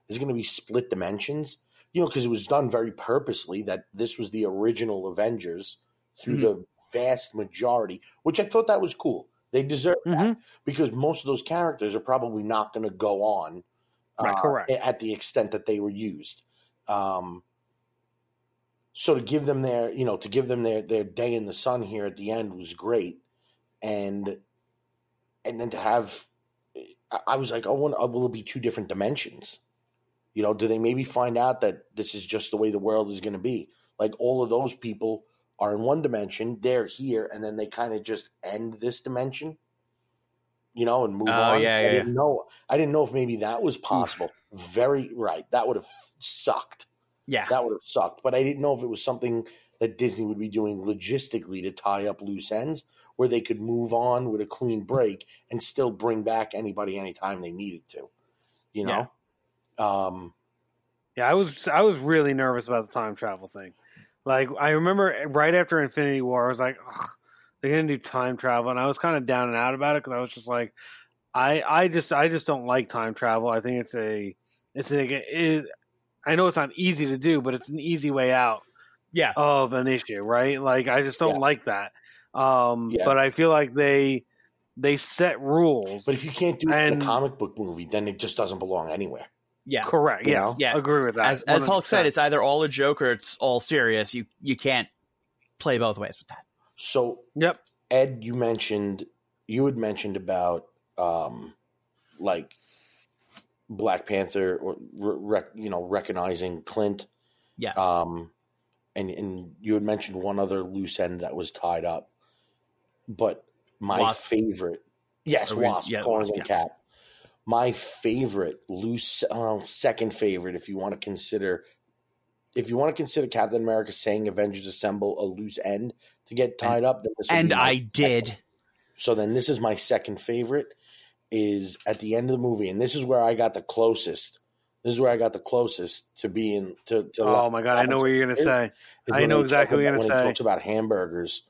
Speaker 1: is it gonna be split dimensions you know, because it was done very purposely that this was the original Avengers through
Speaker 2: Mhm.
Speaker 1: the vast majority, which I thought that was cool. They deserve that
Speaker 3: Mhm.
Speaker 1: because most of those characters are probably not going to go on
Speaker 3: Right,
Speaker 1: uh,
Speaker 3: correct.
Speaker 1: at the extent that they were used. Um, so to give them their, you know, to give them their their day in the sun here at the end was great, and and then to have, I- I was like, oh, wonder- uh, will it be two different dimensions? You know, do they maybe find out that this is just the way the world is going to be? Like all of those people are in one dimension, they're here, and then they kind of just end this dimension, you know, and move
Speaker 2: Oh,
Speaker 1: on.
Speaker 2: yeah,
Speaker 1: I
Speaker 2: yeah,
Speaker 1: didn't know. I didn't know if maybe that was possible. Very right. That would have sucked.
Speaker 2: Yeah.
Speaker 1: That would have sucked. But I didn't know if it was something that Disney would be doing logistically to tie up loose ends, where they could move on with a clean break and still bring back anybody anytime they needed to. You know. Um,
Speaker 3: Yeah, I was I was really nervous about the time travel thing. Like I remember right after Infinity War, I was like, Ugh, they're gonna do time travel, and I was kind of down and out about it because I was just like, I I just I just don't like time travel. I think it's a it's a it, I know it's not easy to do, but it's an easy way out
Speaker 2: Yeah.
Speaker 3: of an issue, right? Like I just don't
Speaker 1: Yeah.
Speaker 3: like that. Um,
Speaker 1: Yeah.
Speaker 3: But I feel like they they set rules.
Speaker 1: but if you can't do it in a comic book movie, then it just doesn't belong anywhere.
Speaker 2: Yeah.
Speaker 3: correct,
Speaker 1: you
Speaker 3: yes,
Speaker 1: know?
Speaker 2: Yeah.
Speaker 3: agree with that.
Speaker 2: As, as Hulk said, it's either all a joke or it's all serious. You you can't play both ways with that.
Speaker 1: So
Speaker 3: yep,
Speaker 1: Ed, you mentioned you had mentioned about um, like Black Panther or rec- you know recognizing Clint.
Speaker 2: Yeah.
Speaker 1: Um, and and you had mentioned one other loose end that was tied up, but my
Speaker 2: Wasp.
Speaker 1: favorite Yes,
Speaker 2: we-
Speaker 1: Wasp,
Speaker 2: yeah,
Speaker 1: calling
Speaker 2: Wasp, yeah.
Speaker 1: Cap. My favorite loose, uh, second favorite, if you want to consider, if you want to consider Captain America saying "Avengers Assemble" a loose end to get tied up, then this would
Speaker 2: And
Speaker 1: be my
Speaker 2: I did.
Speaker 1: So then this is my second favorite. Is at the end of the movie, and this is where I got the closest. This is where I got the closest to being to. to
Speaker 3: Oh my god, I know what you're gonna say.
Speaker 1: is
Speaker 3: I
Speaker 1: when
Speaker 3: know exactly what you're
Speaker 1: about-
Speaker 3: gonna
Speaker 1: when
Speaker 3: say.
Speaker 1: He talks about hamburgers.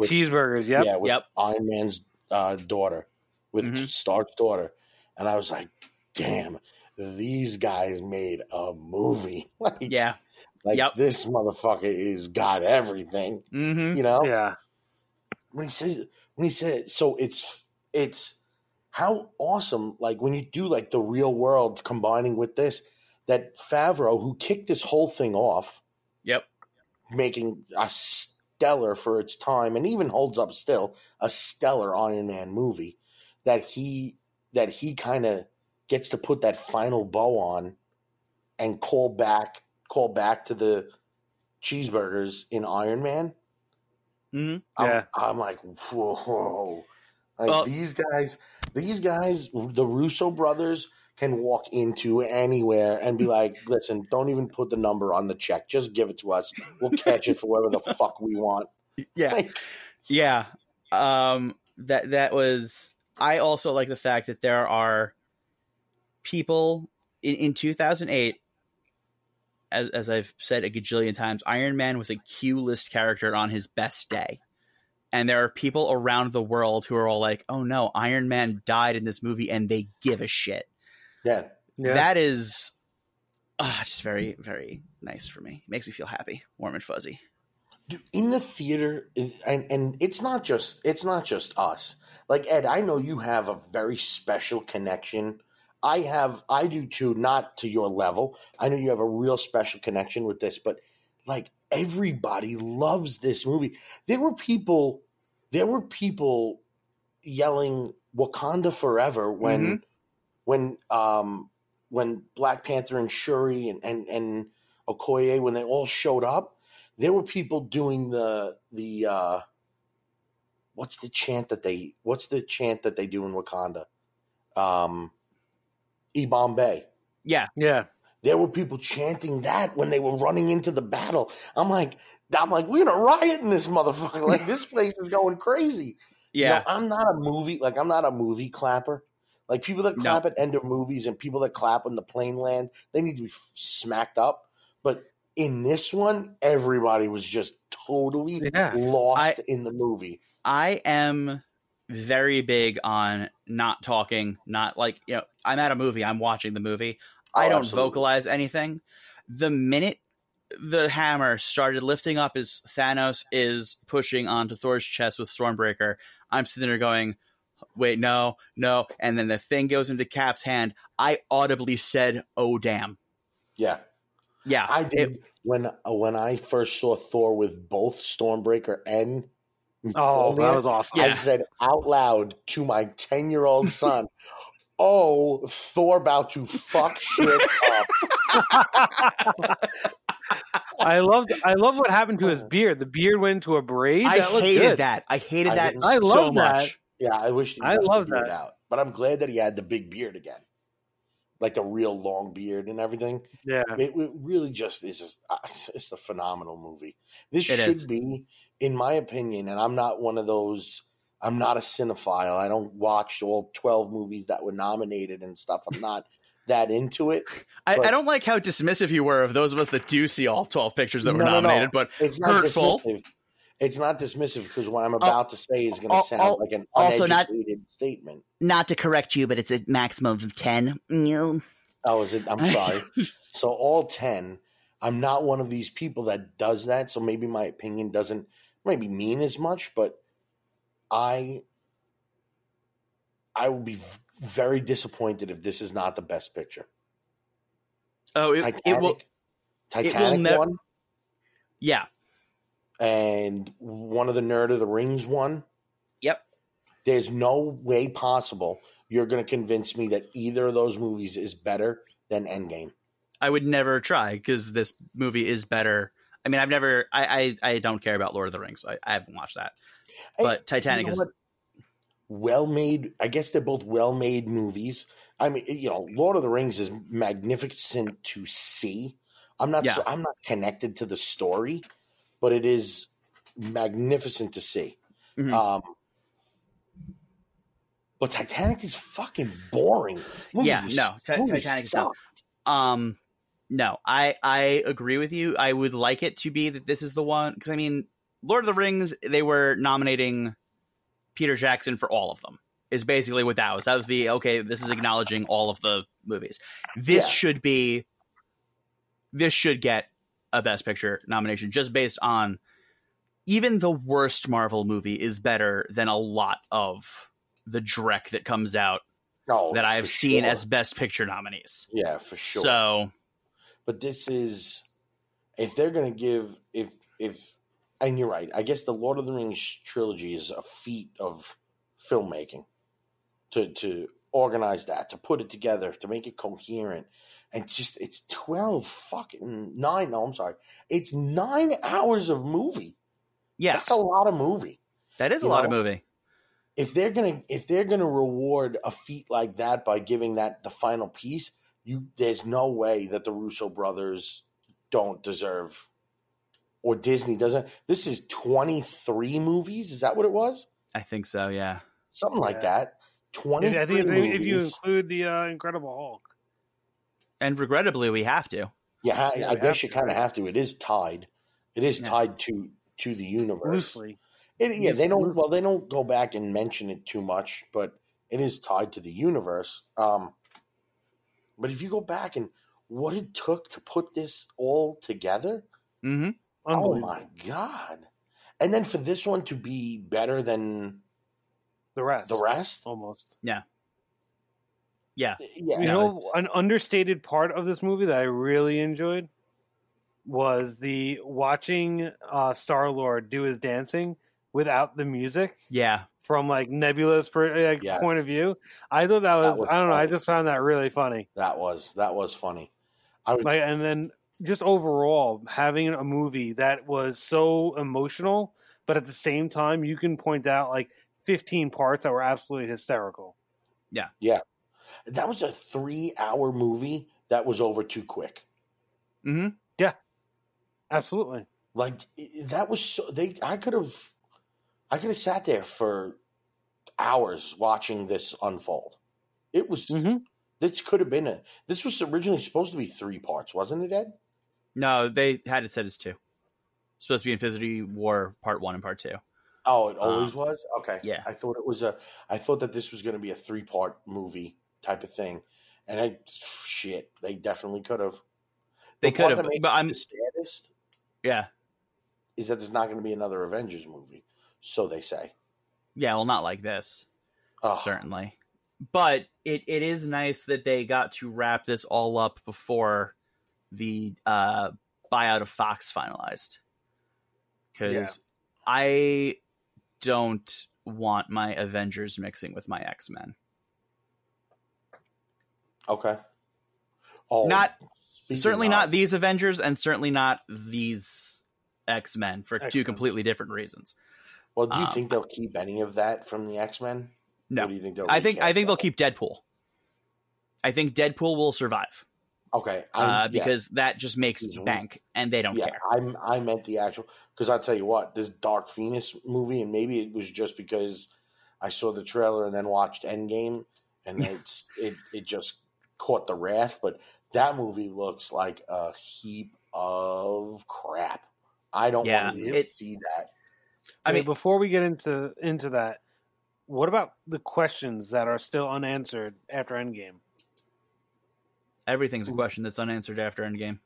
Speaker 1: With-
Speaker 3: Cheeseburgers, yep.
Speaker 1: Yeah, with
Speaker 2: Yep.
Speaker 1: Iron Man's uh, daughter, with
Speaker 2: Mhm.
Speaker 1: Stark's daughter, and I was like, "Damn, these guys made a movie! <laughs> like,
Speaker 2: Yeah.
Speaker 1: like
Speaker 2: Yep.
Speaker 1: this motherfucker is got everything."
Speaker 2: Mm-hmm.
Speaker 1: You know,
Speaker 3: Yeah.
Speaker 1: when he says when he said so it's it's how awesome like when you do like the real world combining with this that Favreau who kicked this whole thing off
Speaker 2: Yep.
Speaker 1: making a stellar for its time and even holds up still a stellar Iron Man movie that he that he kind of gets to put that final bow on and call back call back to the cheeseburgers in Iron Man
Speaker 2: Mm-hmm.
Speaker 1: I'm,
Speaker 3: Yeah.
Speaker 1: I'm like, whoa. Like
Speaker 2: Well-
Speaker 1: these guys, these guys, the Russo brothers can walk into anywhere and be like, listen, don't even put the number on the check. Just give it to us. We'll catch it for whatever the fuck we want.
Speaker 2: Yeah. <laughs>
Speaker 1: Like,
Speaker 2: Yeah. Um that that was I also like the fact that there are people in, in 2008 as as I've said a gajillion times, Iron Man was a Q list character on his best day. And there are people around the world who are all like, "Oh no, Iron Man died in this movie," and they give a shit.
Speaker 1: Yeah.
Speaker 3: Yeah.
Speaker 2: That is ah, just very, very nice for me. Makes me feel happy, warm and fuzzy.
Speaker 1: Dude, in the theater and and it's not just it's not just us like ed i know you have a very special connection i have i do too not to your level i know you have a real special connection with this but like everybody loves this movie there were people there were people yelling wakanda forever when when um when black panther and shuri and and, and okoye when they all showed up there were people doing the the uh what's the chant that they what's the chant that they do in Wakanda? Um E Bombay.
Speaker 2: Yeah,
Speaker 3: yeah.
Speaker 1: There were people chanting that when they were running into the battle. I'm like I'm like, we're gonna riot in this motherfucker. Like this <laughs> place is going crazy. You
Speaker 2: yeah.
Speaker 1: know, I'm not a movie like I'm not a movie clapper. Like people that
Speaker 2: No.
Speaker 1: clap at end of movies and people that clap when the plane land, they need to be f- smacked up. But in this one, everybody was just totally
Speaker 3: Yeah.
Speaker 1: lost
Speaker 2: I-
Speaker 1: in the movie.
Speaker 2: I am very big on not talking, not like, you know, I'm at a movie, I'm watching the movie. I
Speaker 1: Oh,
Speaker 2: don't
Speaker 1: absolutely.
Speaker 2: vocalize anything. The minute the hammer started lifting up as Thanos is pushing onto Thor's chest with Stormbreaker, I'm sitting there going, wait, no, no. And then the thing goes into Cap's hand. I audibly said, oh, damn.
Speaker 1: Yeah,
Speaker 2: Yeah.
Speaker 1: I
Speaker 2: it-
Speaker 1: did when uh, when I first saw Thor with both Stormbreaker and
Speaker 3: Oh, that was awesome.
Speaker 1: I
Speaker 2: Yeah.
Speaker 1: said out loud to my ten year old <laughs> son, "Oh, Thor about to fuck shit up."
Speaker 3: I loved I love what happened to his beard. The beard went into a braid.
Speaker 2: I
Speaker 3: that
Speaker 2: hated
Speaker 3: good.
Speaker 2: that. I hated
Speaker 1: I
Speaker 2: that
Speaker 3: I
Speaker 2: so
Speaker 3: love that.
Speaker 2: much.
Speaker 1: Yeah, I wish he
Speaker 3: I love that.
Speaker 1: out, but I'm glad that he had the big beard again, like the real long beard and everything.
Speaker 3: Yeah.
Speaker 1: It, it really just is. A, uh, it's a phenomenal movie. This
Speaker 2: It
Speaker 1: should
Speaker 2: is.
Speaker 1: be, in my opinion, and I'm not one of those. I'm not a cinephile. I don't watch all 12 movies that were nominated and stuff. I'm not <laughs> that into it.
Speaker 2: I, I don't like how dismissive you were of those of us that do see all 12 pictures that were
Speaker 1: No, no, no.
Speaker 2: nominated, but
Speaker 1: It's not
Speaker 2: Hurtful.
Speaker 1: dismissive. It's not dismissive because what I'm oh, about to say is going to
Speaker 2: al-
Speaker 1: sound
Speaker 2: al-
Speaker 1: like an
Speaker 2: also not-
Speaker 1: uneducated statement.
Speaker 2: not to correct you, but it's a maximum of 10. No.
Speaker 1: Oh, is it? I'm sorry. <laughs> so all ten. I'm not one of these people that does that. So maybe my opinion doesn't maybe mean as much, but I I will be very disappointed if this is not the best picture.
Speaker 2: Oh, it,
Speaker 1: Titanic,
Speaker 2: it will.
Speaker 1: Titanic
Speaker 2: nev-
Speaker 1: one,
Speaker 2: Yeah.
Speaker 1: And one of the Nerd of the Rings one.
Speaker 2: Yep.
Speaker 1: There's no way possible you're going to convince me that either of those movies is better than Endgame.
Speaker 2: I would never try because this movie is better. I mean, I've never. I I, I don't care about Lord of the Rings. I, I haven't watched that.
Speaker 1: Hey,
Speaker 2: But Titanic
Speaker 1: You know
Speaker 2: is.
Speaker 1: well made. I guess they're both well made movies. I mean, you know, Lord of the Rings is magnificent to see. I'm not.
Speaker 2: Yeah.
Speaker 1: So, I'm not connected to the story, but it is magnificent to see.
Speaker 2: Mhm.
Speaker 1: Um, but Titanic is fucking boring. Movie
Speaker 2: Yeah, no,
Speaker 1: movie
Speaker 2: Titanic is
Speaker 1: sucked.
Speaker 2: Um, no, I I agree with you. I would like it to be that this is the one because I mean, Lord of the Rings, they were nominating Peter Jackson for all of them. Is basically what that was. That was the okay. This is acknowledging all of the movies. This
Speaker 1: Yeah.
Speaker 2: should be. This should get a Best Picture nomination just based on even the worst Marvel movie is better than a lot of the dreck that comes out
Speaker 1: No,
Speaker 2: that I have seen
Speaker 1: sure.
Speaker 2: as Best Picture nominees.
Speaker 1: yeah, for sure.
Speaker 2: So
Speaker 1: but this is if they're going to give if if and you're right i guess the lord of the rings trilogy is a feat of filmmaking to to organize that to put it together to make it coherent and just it's 12 fucking 9 no i'm sorry it's 9 hours of movie
Speaker 2: yeah,
Speaker 1: that's a lot of movie
Speaker 2: that is a
Speaker 1: you
Speaker 2: lot of movie.
Speaker 1: if they're gonna if they're gonna reward a feat like that by giving that the final piece, you there's no way that the Russo brothers don't deserve or Disney doesn't. This is twenty three movies. Is that what it was?
Speaker 2: I think so. Yeah.
Speaker 1: Something like that. Twenty.
Speaker 3: I think it's, if you include the uh, Incredible Hulk.
Speaker 2: And regrettably, we have to.
Speaker 1: yeah, I,
Speaker 3: Yeah,
Speaker 1: I guess you
Speaker 3: to,
Speaker 1: kind of have to. It is tied. It is
Speaker 2: Yeah.
Speaker 1: tied to to the universe.
Speaker 3: loosely.
Speaker 1: It, yeah, they don't.
Speaker 3: Loosely.
Speaker 1: Well, they don't go back and mention it too much, but it is tied to the universe. Um, but if you go back and what it took to put this all together,
Speaker 2: mm-hmm.
Speaker 1: oh my god! And then for this one to be better than
Speaker 3: The rest,
Speaker 1: the rest,
Speaker 3: almost.
Speaker 2: Yeah.
Speaker 1: Yeah,
Speaker 3: You know, an understated part of this movie that I really enjoyed was the watching uh, Star Lord do his dancing without the music
Speaker 2: Yeah.
Speaker 3: from like Nebula's per, like,
Speaker 1: Yes.
Speaker 3: point of view. I thought that was,
Speaker 1: was
Speaker 3: I don't know. I just found that really funny.
Speaker 1: that was that was funny. I was
Speaker 3: Like, and then just overall having a movie that was so emotional, but at the same time you can point out like 15 parts that were absolutely hysterical.
Speaker 1: That was a three hour movie that was over too quick.
Speaker 2: hmm Yeah.
Speaker 3: Absolutely.
Speaker 1: Like that was so they. I could have, I could have sat there for hours watching this unfold. It was.
Speaker 3: hmm
Speaker 1: This could have been a. This was originally supposed to be three parts, wasn't it, Ed?
Speaker 2: No, they had it set as two. Supposed to be Infinity War Part One and Part Two.
Speaker 1: Oh, it always was. Okay.
Speaker 2: yeah.
Speaker 1: I thought it was a. I thought that this was going to be a three part movie type of thing, and I shit. They definitely could have.
Speaker 2: They could have, but I'm
Speaker 1: the saddest
Speaker 2: yeah,
Speaker 1: is that there's not going to be another Avengers movie. So they say.
Speaker 2: yeah. Well, not like this.
Speaker 1: Oh,
Speaker 2: certainly. But it, it is nice that they got to wrap this all up before the uh, buyout of Fox finalized. Because
Speaker 3: Yeah.
Speaker 2: I don't want my Avengers mixing with my X Men.
Speaker 1: Okay. Oh,
Speaker 2: Not certainly
Speaker 1: of-
Speaker 2: not these Avengers, and certainly not these X Men for two
Speaker 3: X-Men.
Speaker 2: completely different reasons.
Speaker 1: Well, do you
Speaker 2: um,
Speaker 1: think they'll keep any of that from the X Men?
Speaker 2: No,
Speaker 1: Or do you think they'll
Speaker 2: I think I
Speaker 1: recast
Speaker 2: think they'll keep Deadpool. I think Deadpool will survive
Speaker 1: Okay,
Speaker 2: uh,
Speaker 1: I'm- yeah,
Speaker 2: because that just makes bank, and they don't
Speaker 1: yeah,
Speaker 2: care.
Speaker 1: I'm I meant the actual because I'll tell you what this Dark Phoenix movie, and maybe it was just because I saw the trailer and then watched Endgame, and <laughs> it's it it just caught the wrath. But that movie looks like a heap of crap. I don't
Speaker 2: Yeah,
Speaker 1: want to
Speaker 2: it-
Speaker 1: see that.
Speaker 2: I
Speaker 3: I
Speaker 2: mean-
Speaker 3: mean, before we get into into that, what about the questions that are still unanswered after Endgame?
Speaker 2: Everything's a question that's unanswered after Endgame.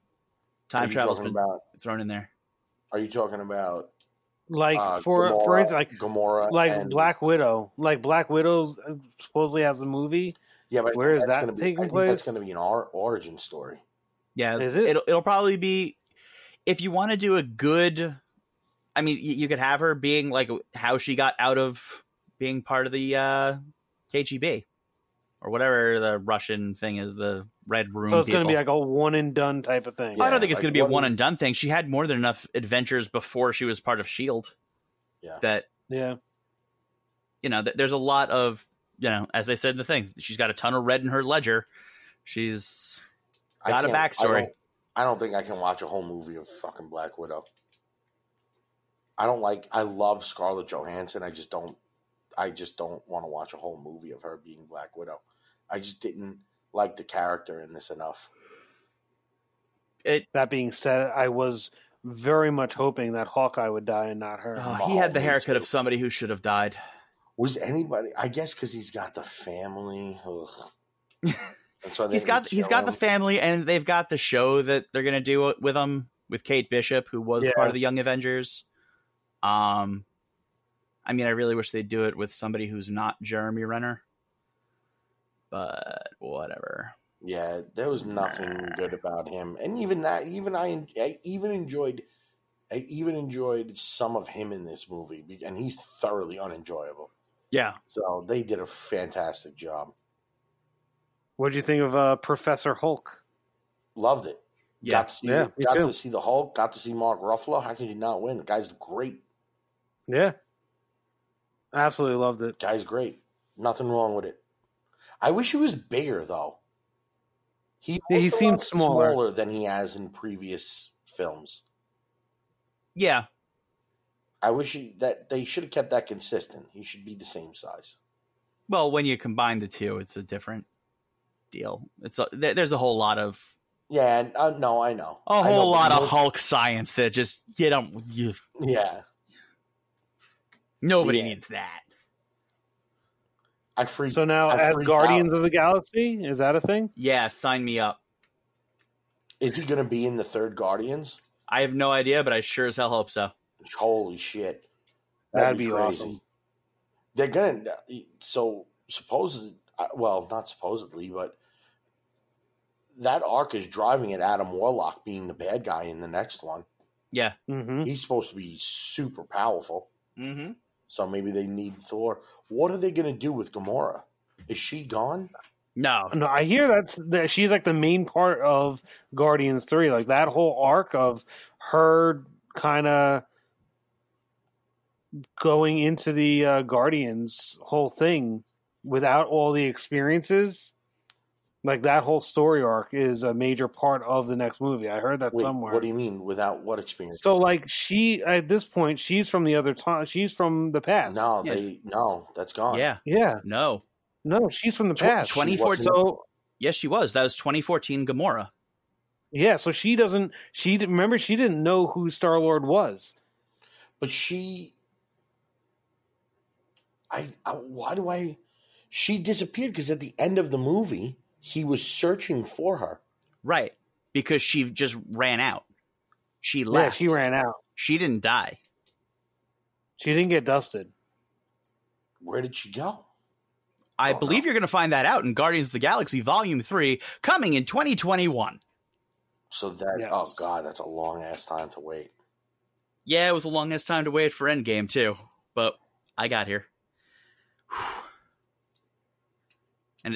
Speaker 2: Time travel's been
Speaker 1: about?
Speaker 2: thrown in there.
Speaker 1: Are you talking about
Speaker 3: Like
Speaker 1: uh,
Speaker 3: for for
Speaker 1: Gamora-
Speaker 3: instance, like
Speaker 1: Gamora?
Speaker 3: like
Speaker 1: and-
Speaker 3: Black Widow, like Black Widow supposedly has a movie.
Speaker 1: Yeah, but I
Speaker 3: where
Speaker 1: think
Speaker 3: is
Speaker 1: that's
Speaker 3: that
Speaker 1: gonna be,
Speaker 3: taking
Speaker 1: I think That's going to be an or, origin story.
Speaker 2: Yeah,
Speaker 3: Is it?
Speaker 2: It'll, it'll probably be if you want to do a good. I mean, you, you could have her being like how she got out of being part of the uh, KGB or whatever the Russian thing is, the Red Room.
Speaker 3: so it's going to be like a one and done type of thing.
Speaker 2: I don't think it's
Speaker 1: like
Speaker 2: going to be a one and done thing. She had more than enough adventures before she was part of Shield.
Speaker 1: Yeah.
Speaker 2: That
Speaker 3: Yeah,
Speaker 2: you know, th- there's a lot of you know, as I said in the thing, she's got a ton of red in her ledger. She's
Speaker 1: I
Speaker 2: got a
Speaker 1: can't- I
Speaker 2: backstory.
Speaker 1: don't, I don't think I can watch a whole movie of fucking Black Widow. I don't like. I love Scarlett Johansson. I just don't. I just don't want to watch a whole movie of her being Black Widow. I just didn't like the character in this enough.
Speaker 2: it.
Speaker 3: That being said, I was very much hoping that Hawkeye would die and not her.
Speaker 2: Oh, he had the
Speaker 1: me
Speaker 2: haircut of somebody who should have died.
Speaker 1: Was anybody? I guess because he's got the family. Ugh. <laughs> That's why
Speaker 2: He's got he's got the family, and they've got the show that they're gonna do with him with Kate Bishop, who was
Speaker 3: Yeah.
Speaker 2: part of the Young Avengers. Um, I mean, I really wish they'd do it with somebody who's not Jeremy Renner, but whatever.
Speaker 1: Yeah, there was nothing good about him, and even that, even I, I even enjoyed, I even enjoyed some of him in this movie, and he's thoroughly unenjoyable.
Speaker 2: Yeah,
Speaker 1: So they did a fantastic job.
Speaker 3: What do you think of uh, Professor Hulk?
Speaker 1: Loved it.
Speaker 2: yeah.
Speaker 1: Got to see,
Speaker 3: Yeah,
Speaker 1: got
Speaker 3: too.
Speaker 1: to see the Hulk. Got to see Mark Ruffalo. How can you not win? The guy's great.
Speaker 3: Yeah, absolutely loved it.
Speaker 1: Guy's great. Nothing wrong with it. I wish he was bigger though. He
Speaker 3: Yeah, he seems
Speaker 1: lot
Speaker 3: smaller.
Speaker 1: than he has in previous films.
Speaker 2: yeah.
Speaker 1: I wish he, that they should have kept that consistent. He should be the same size.
Speaker 2: Well, when you combine the two, it's a different deal. It's a, there, there's a whole lot of
Speaker 1: Yeah, uh, no, I know.
Speaker 2: a whole
Speaker 1: but
Speaker 2: lot of
Speaker 1: most-
Speaker 2: Hulk science that just you don't you
Speaker 1: Yeah,
Speaker 2: nobody
Speaker 1: Yeah.
Speaker 2: needs that.
Speaker 1: I freaked.
Speaker 3: So now,
Speaker 1: I
Speaker 3: as Guardians
Speaker 1: out.
Speaker 3: of the Galaxy, is that a thing?
Speaker 2: Yeah, sign me up.
Speaker 1: Is he going to be in the third Guardians?
Speaker 2: I have no idea, but I sure as hell hope so.
Speaker 1: Holy shit,
Speaker 3: That'd be awesome.
Speaker 1: They're gonna. So supposedly, uh, well, not supposedly, but that arc is driving at Adam Warlock being the bad guy in the next one.
Speaker 2: Yeah.
Speaker 3: Mm-hmm.
Speaker 1: He's supposed to be super powerful.
Speaker 2: Mm-hmm.
Speaker 1: So maybe they need Thor. What are they going to do with Gamora? Is she gone?
Speaker 2: No,
Speaker 3: No, I hear that's that she's like the main part of Guardians Three. Like that whole arc of her kind of going into the uh, Guardians whole thing without all the experiences. Like that whole story arc is a major part of the next movie. I heard that
Speaker 1: Wait,
Speaker 3: somewhere.
Speaker 1: what do you mean without what experience?
Speaker 3: so like she at this point she's from the other time. She's from the past.
Speaker 1: no,
Speaker 2: Yeah.
Speaker 1: they no, that's gone.
Speaker 2: yeah,
Speaker 3: Yeah.
Speaker 2: no.
Speaker 3: No, she's from the past.
Speaker 2: 2014
Speaker 3: So
Speaker 2: Yes, she was. That was 2014 Gamora.
Speaker 3: yeah, so she doesn't. She remember she didn't know who Star Lord was.
Speaker 1: but she, I, I why do I? She disappeared because at the end of the movie, he was searching for her.
Speaker 2: Right. Because she just ran out. She left.
Speaker 3: Yeah, she ran out.
Speaker 2: She didn't die.
Speaker 3: She didn't get dusted.
Speaker 1: Where did she go?
Speaker 2: I
Speaker 1: Oh,
Speaker 2: believe
Speaker 1: no.
Speaker 2: you're going to find that out in Guardians of the Galaxy Volume 3 coming in 2021.
Speaker 1: So that oh
Speaker 3: Yes.
Speaker 1: oh god, that's a long ass time to wait.
Speaker 2: Yeah, it was a long ass time to wait for Endgame, too. But I got here.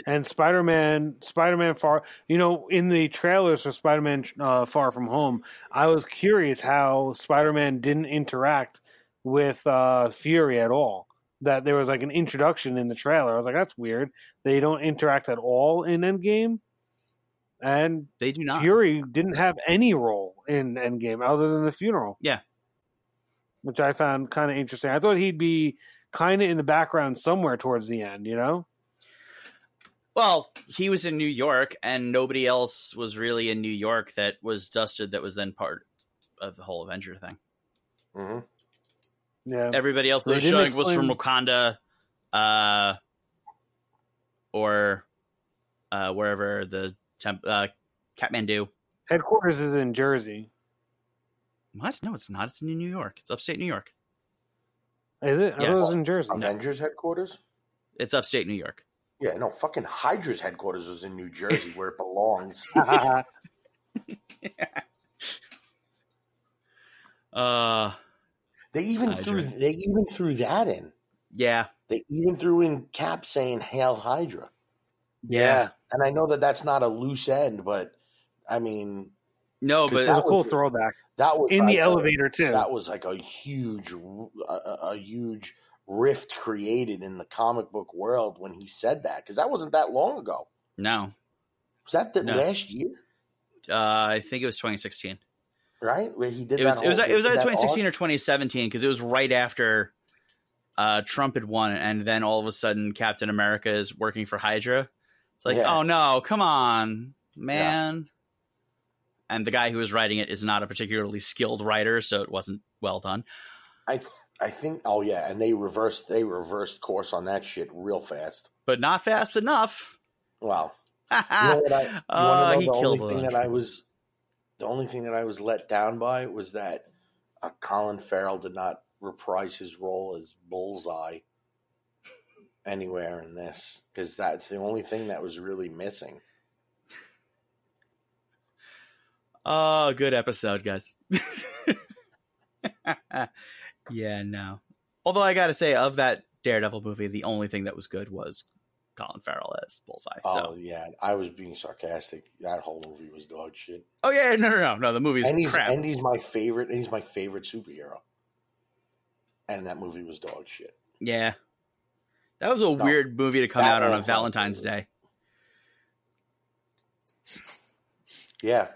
Speaker 3: And Spider Man, Spider Man Far, you know, in the trailers for Spider Man uh, Far From Home, I was curious how Spider Man didn't interact with uh, Fury at all. That there was like an introduction in the trailer. I was like, that's weird. They don't interact at all in Endgame. And
Speaker 2: They do not.
Speaker 3: Fury didn't have any role in Endgame other than the funeral.
Speaker 2: Yeah.
Speaker 3: Which I found kind of interesting. I thought he'd be kind of in the background somewhere towards the end, you know?
Speaker 2: Well, he was in New York, and nobody else was really in New York that was dusted that was then part of the whole Avenger thing.
Speaker 1: hmm
Speaker 3: Yeah.
Speaker 2: Everybody else
Speaker 3: They
Speaker 2: that was
Speaker 3: didn't
Speaker 2: showing was from
Speaker 3: explain-
Speaker 2: Wakanda uh, or uh, wherever the temp- uh, Kathmandu.
Speaker 3: Headquarters is in Jersey.
Speaker 2: What? No, it's not. It's in New York. It's upstate New York.
Speaker 3: Is it? I thought it
Speaker 2: Yes.
Speaker 3: was in Jersey.
Speaker 1: Avengers headquarters?
Speaker 2: It's upstate New York.
Speaker 1: Yeah, no, fucking Hydra's headquarters is in New Jersey where it <laughs> belongs. <laughs> yeah.
Speaker 2: Uh,
Speaker 1: They even
Speaker 2: Hydra.
Speaker 1: threw they even threw that in.
Speaker 2: yeah,
Speaker 1: They even threw in Cap saying "Hail Hydra,"
Speaker 3: yeah.
Speaker 1: and I know that that's not a loose end, but I mean
Speaker 2: no, but
Speaker 3: It was a cool
Speaker 1: was-
Speaker 3: throwback.
Speaker 1: that was
Speaker 3: In the elevator, too.
Speaker 1: That was like a huge, a, a- huge rift created in the comic book world when he said that because that wasn't that long ago.
Speaker 2: No,
Speaker 1: Was that the
Speaker 2: No.
Speaker 1: last year?
Speaker 2: uh, I think it was 2016.
Speaker 1: Right where he did
Speaker 2: It was
Speaker 1: that
Speaker 2: it was it was either 2016
Speaker 1: arc?
Speaker 2: or 2017 because it was right after uh, Trump had won, and then all of a sudden Captain America is working for Hydra. It's like,
Speaker 1: Yeah.
Speaker 2: oh no, come on, man. And the guy who was writing it is not a particularly skilled writer, so it wasn't well done.
Speaker 1: I I think. Oh yeah, and they reversed they reversed course on that shit real fast.
Speaker 2: But not fast enough.
Speaker 1: Wow. <laughs> You know what I?
Speaker 2: Uh, he
Speaker 1: the
Speaker 2: killed
Speaker 1: only thing that I was, the only thing that I was let down by was that uh, Colin Farrell did not reprise his role as Bullseye anywhere in this because that's the only thing that was really missing.
Speaker 2: Oh, good episode, guys. <laughs> yeah, no. Although I gotta say, of that Daredevil movie, the only thing that was good was Colin Farrell as Bullseye.
Speaker 1: Oh
Speaker 2: So,
Speaker 1: yeah, I was being sarcastic. That whole movie was dog shit.
Speaker 2: oh yeah, no, no, no, no. The movie's
Speaker 1: and he's
Speaker 2: crap.
Speaker 1: and he's my favorite. And he's my favorite superhero. And that movie was dog shit.
Speaker 2: yeah, that was a weird movie to come out on a
Speaker 1: one-
Speaker 2: Valentine's Day.
Speaker 1: Yeah.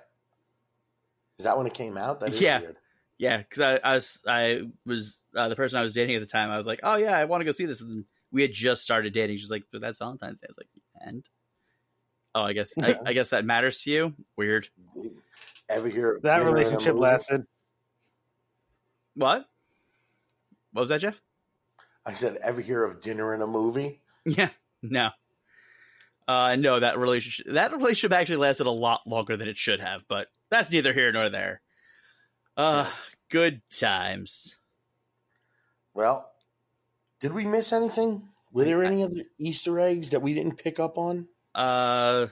Speaker 1: Is that when it came out? That is
Speaker 2: Yeah.
Speaker 1: weird.
Speaker 2: Yeah, because I, I was I was uh, the person I was dating at the time. I was like, oh yeah, I want to go see this. And we had just started dating. She's like, but that's Valentine's Day. I was like, and oh, I guess I, <laughs> I guess that matters to you. Weird.
Speaker 1: Ever hear of
Speaker 3: That
Speaker 1: dinner in a
Speaker 3: relationship lasted.
Speaker 2: What? What was that, Jeff?
Speaker 1: I said, ever hear of dinner in a movie? <laughs>
Speaker 2: Yeah, no. Uh, no, that relationship that relationship actually lasted a lot longer than it should have, but that's neither here nor there. Uh,
Speaker 1: Yes.
Speaker 2: good times.
Speaker 1: Well, did we miss anything? Were there any other Easter eggs that we didn't pick up on?
Speaker 2: Uh,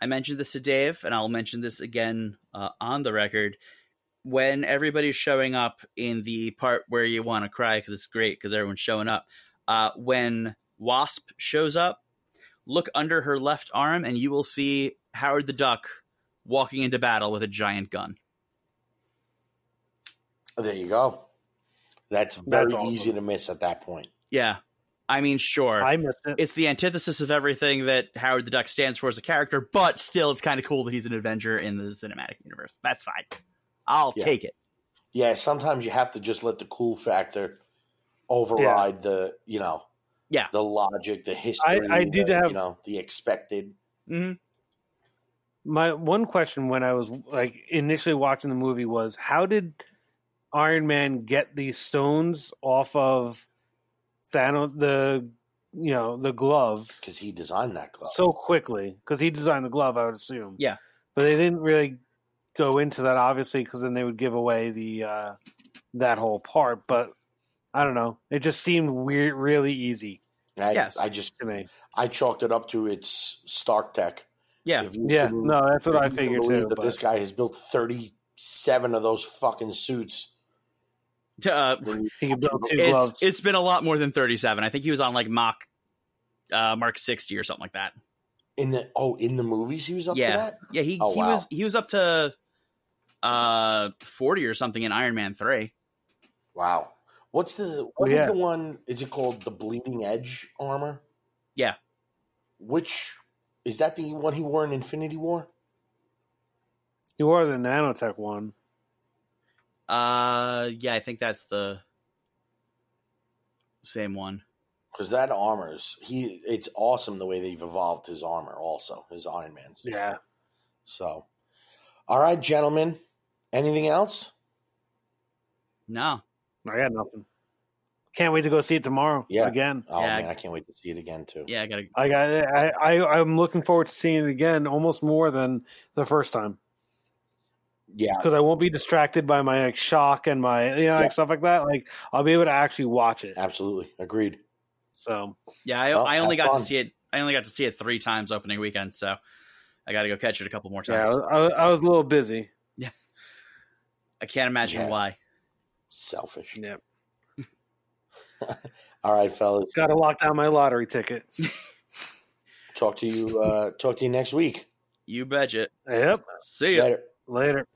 Speaker 2: I mentioned this to Dave, and I'll mention this again uh, on the record. When everybody's showing up in the part where you want to cry because it's great because everyone's showing up. Uh, when Wasp shows up, look under her left arm, and you will see Howard the Duck walking into battle with a giant gun.
Speaker 1: There you go. That's very
Speaker 3: That's awesome.
Speaker 1: easy to miss at that point.
Speaker 2: Yeah, I mean, sure.
Speaker 3: I missed it.
Speaker 2: it's the antithesis of everything that Howard the Duck stands for as a character, but still, it's kind of cool that he's an Avenger in the cinematic universe. That's fine. I'll
Speaker 1: Yeah.
Speaker 2: take it.
Speaker 1: Yeah, sometimes you have to just let the cool factor override the, you know,
Speaker 2: Yeah.
Speaker 1: the logic, the history.
Speaker 3: I did
Speaker 1: the,
Speaker 3: have-
Speaker 1: you know, the expected.
Speaker 2: hmm
Speaker 3: My one question when I was like initially watching the movie was how did Iron Man get these stones off of Thanos the you know the glove
Speaker 1: because he designed that glove.
Speaker 3: so quickly because he designed the glove I would assume
Speaker 2: Yeah.
Speaker 3: but they didn't really go into that obviously because then they would give away the uh, that whole part but I don't know it just seemed weird really easy
Speaker 1: I,
Speaker 2: Yes.
Speaker 1: I just
Speaker 3: to me
Speaker 1: I chalked it up to its Stark Tech.
Speaker 2: Yeah.
Speaker 3: Yeah
Speaker 1: can-
Speaker 3: no that's what I figured too
Speaker 1: That
Speaker 3: but-
Speaker 1: this guy has built thirty-seven of those fucking suits.
Speaker 2: Uh,
Speaker 3: he could build two
Speaker 2: it's
Speaker 3: gloves
Speaker 2: it's been a lot more than 37. I think he was on like Mach uh, Mark 60 or something like that.
Speaker 1: in the oh, in the movies, he was up
Speaker 2: Yeah.
Speaker 1: to that.
Speaker 2: Yeah, he,
Speaker 1: Oh,
Speaker 2: he
Speaker 1: wow.
Speaker 2: was he was up to uh 40 or something in Iron Man 3.
Speaker 1: Wow. What's the what is
Speaker 3: Yeah.
Speaker 1: the one? Is it called the Bleeding Edge armor?
Speaker 2: Yeah.
Speaker 1: Which is that the one he wore in Infinity War?
Speaker 3: he wore the nanotech one
Speaker 2: Uh yeah, I think that's the same one.
Speaker 1: Because that armor is he. It's awesome the way they've evolved his armor. Also, his Iron Man's.
Speaker 3: yeah
Speaker 1: So, all right, gentlemen. Anything else?
Speaker 2: No.
Speaker 3: I got nothing. Can't wait to go see it tomorrow.
Speaker 1: Yeah.
Speaker 3: again.
Speaker 1: Oh
Speaker 2: Yeah.
Speaker 1: man, I can't wait to see it again too.
Speaker 2: Yeah, I got to
Speaker 3: I got. I, I. I'm looking forward to seeing it again, almost more than the first time,
Speaker 1: Yeah,
Speaker 3: because I won't be distracted by my like shock and my you know
Speaker 1: Yeah.
Speaker 3: like stuff like that. Like I'll be able to actually watch it.
Speaker 1: absolutely agreed.
Speaker 3: So
Speaker 2: Yeah, I,
Speaker 1: Well,
Speaker 2: I only got
Speaker 1: fun.
Speaker 2: to see it. I only got to see it three times opening weekend, so I got to go catch it a couple more times.
Speaker 3: was, I, was- I was a little busy.
Speaker 2: Yeah, I can't imagine
Speaker 1: Yeah.
Speaker 2: why.
Speaker 1: Selfish.
Speaker 3: Yeah, <laughs>
Speaker 1: All right, fellas.
Speaker 3: got to lock down my lottery ticket. <laughs>
Speaker 1: Talk to you. Uh, talk to you next week.
Speaker 2: You betcha.
Speaker 3: Yep.
Speaker 2: See you
Speaker 1: Later.
Speaker 3: Later.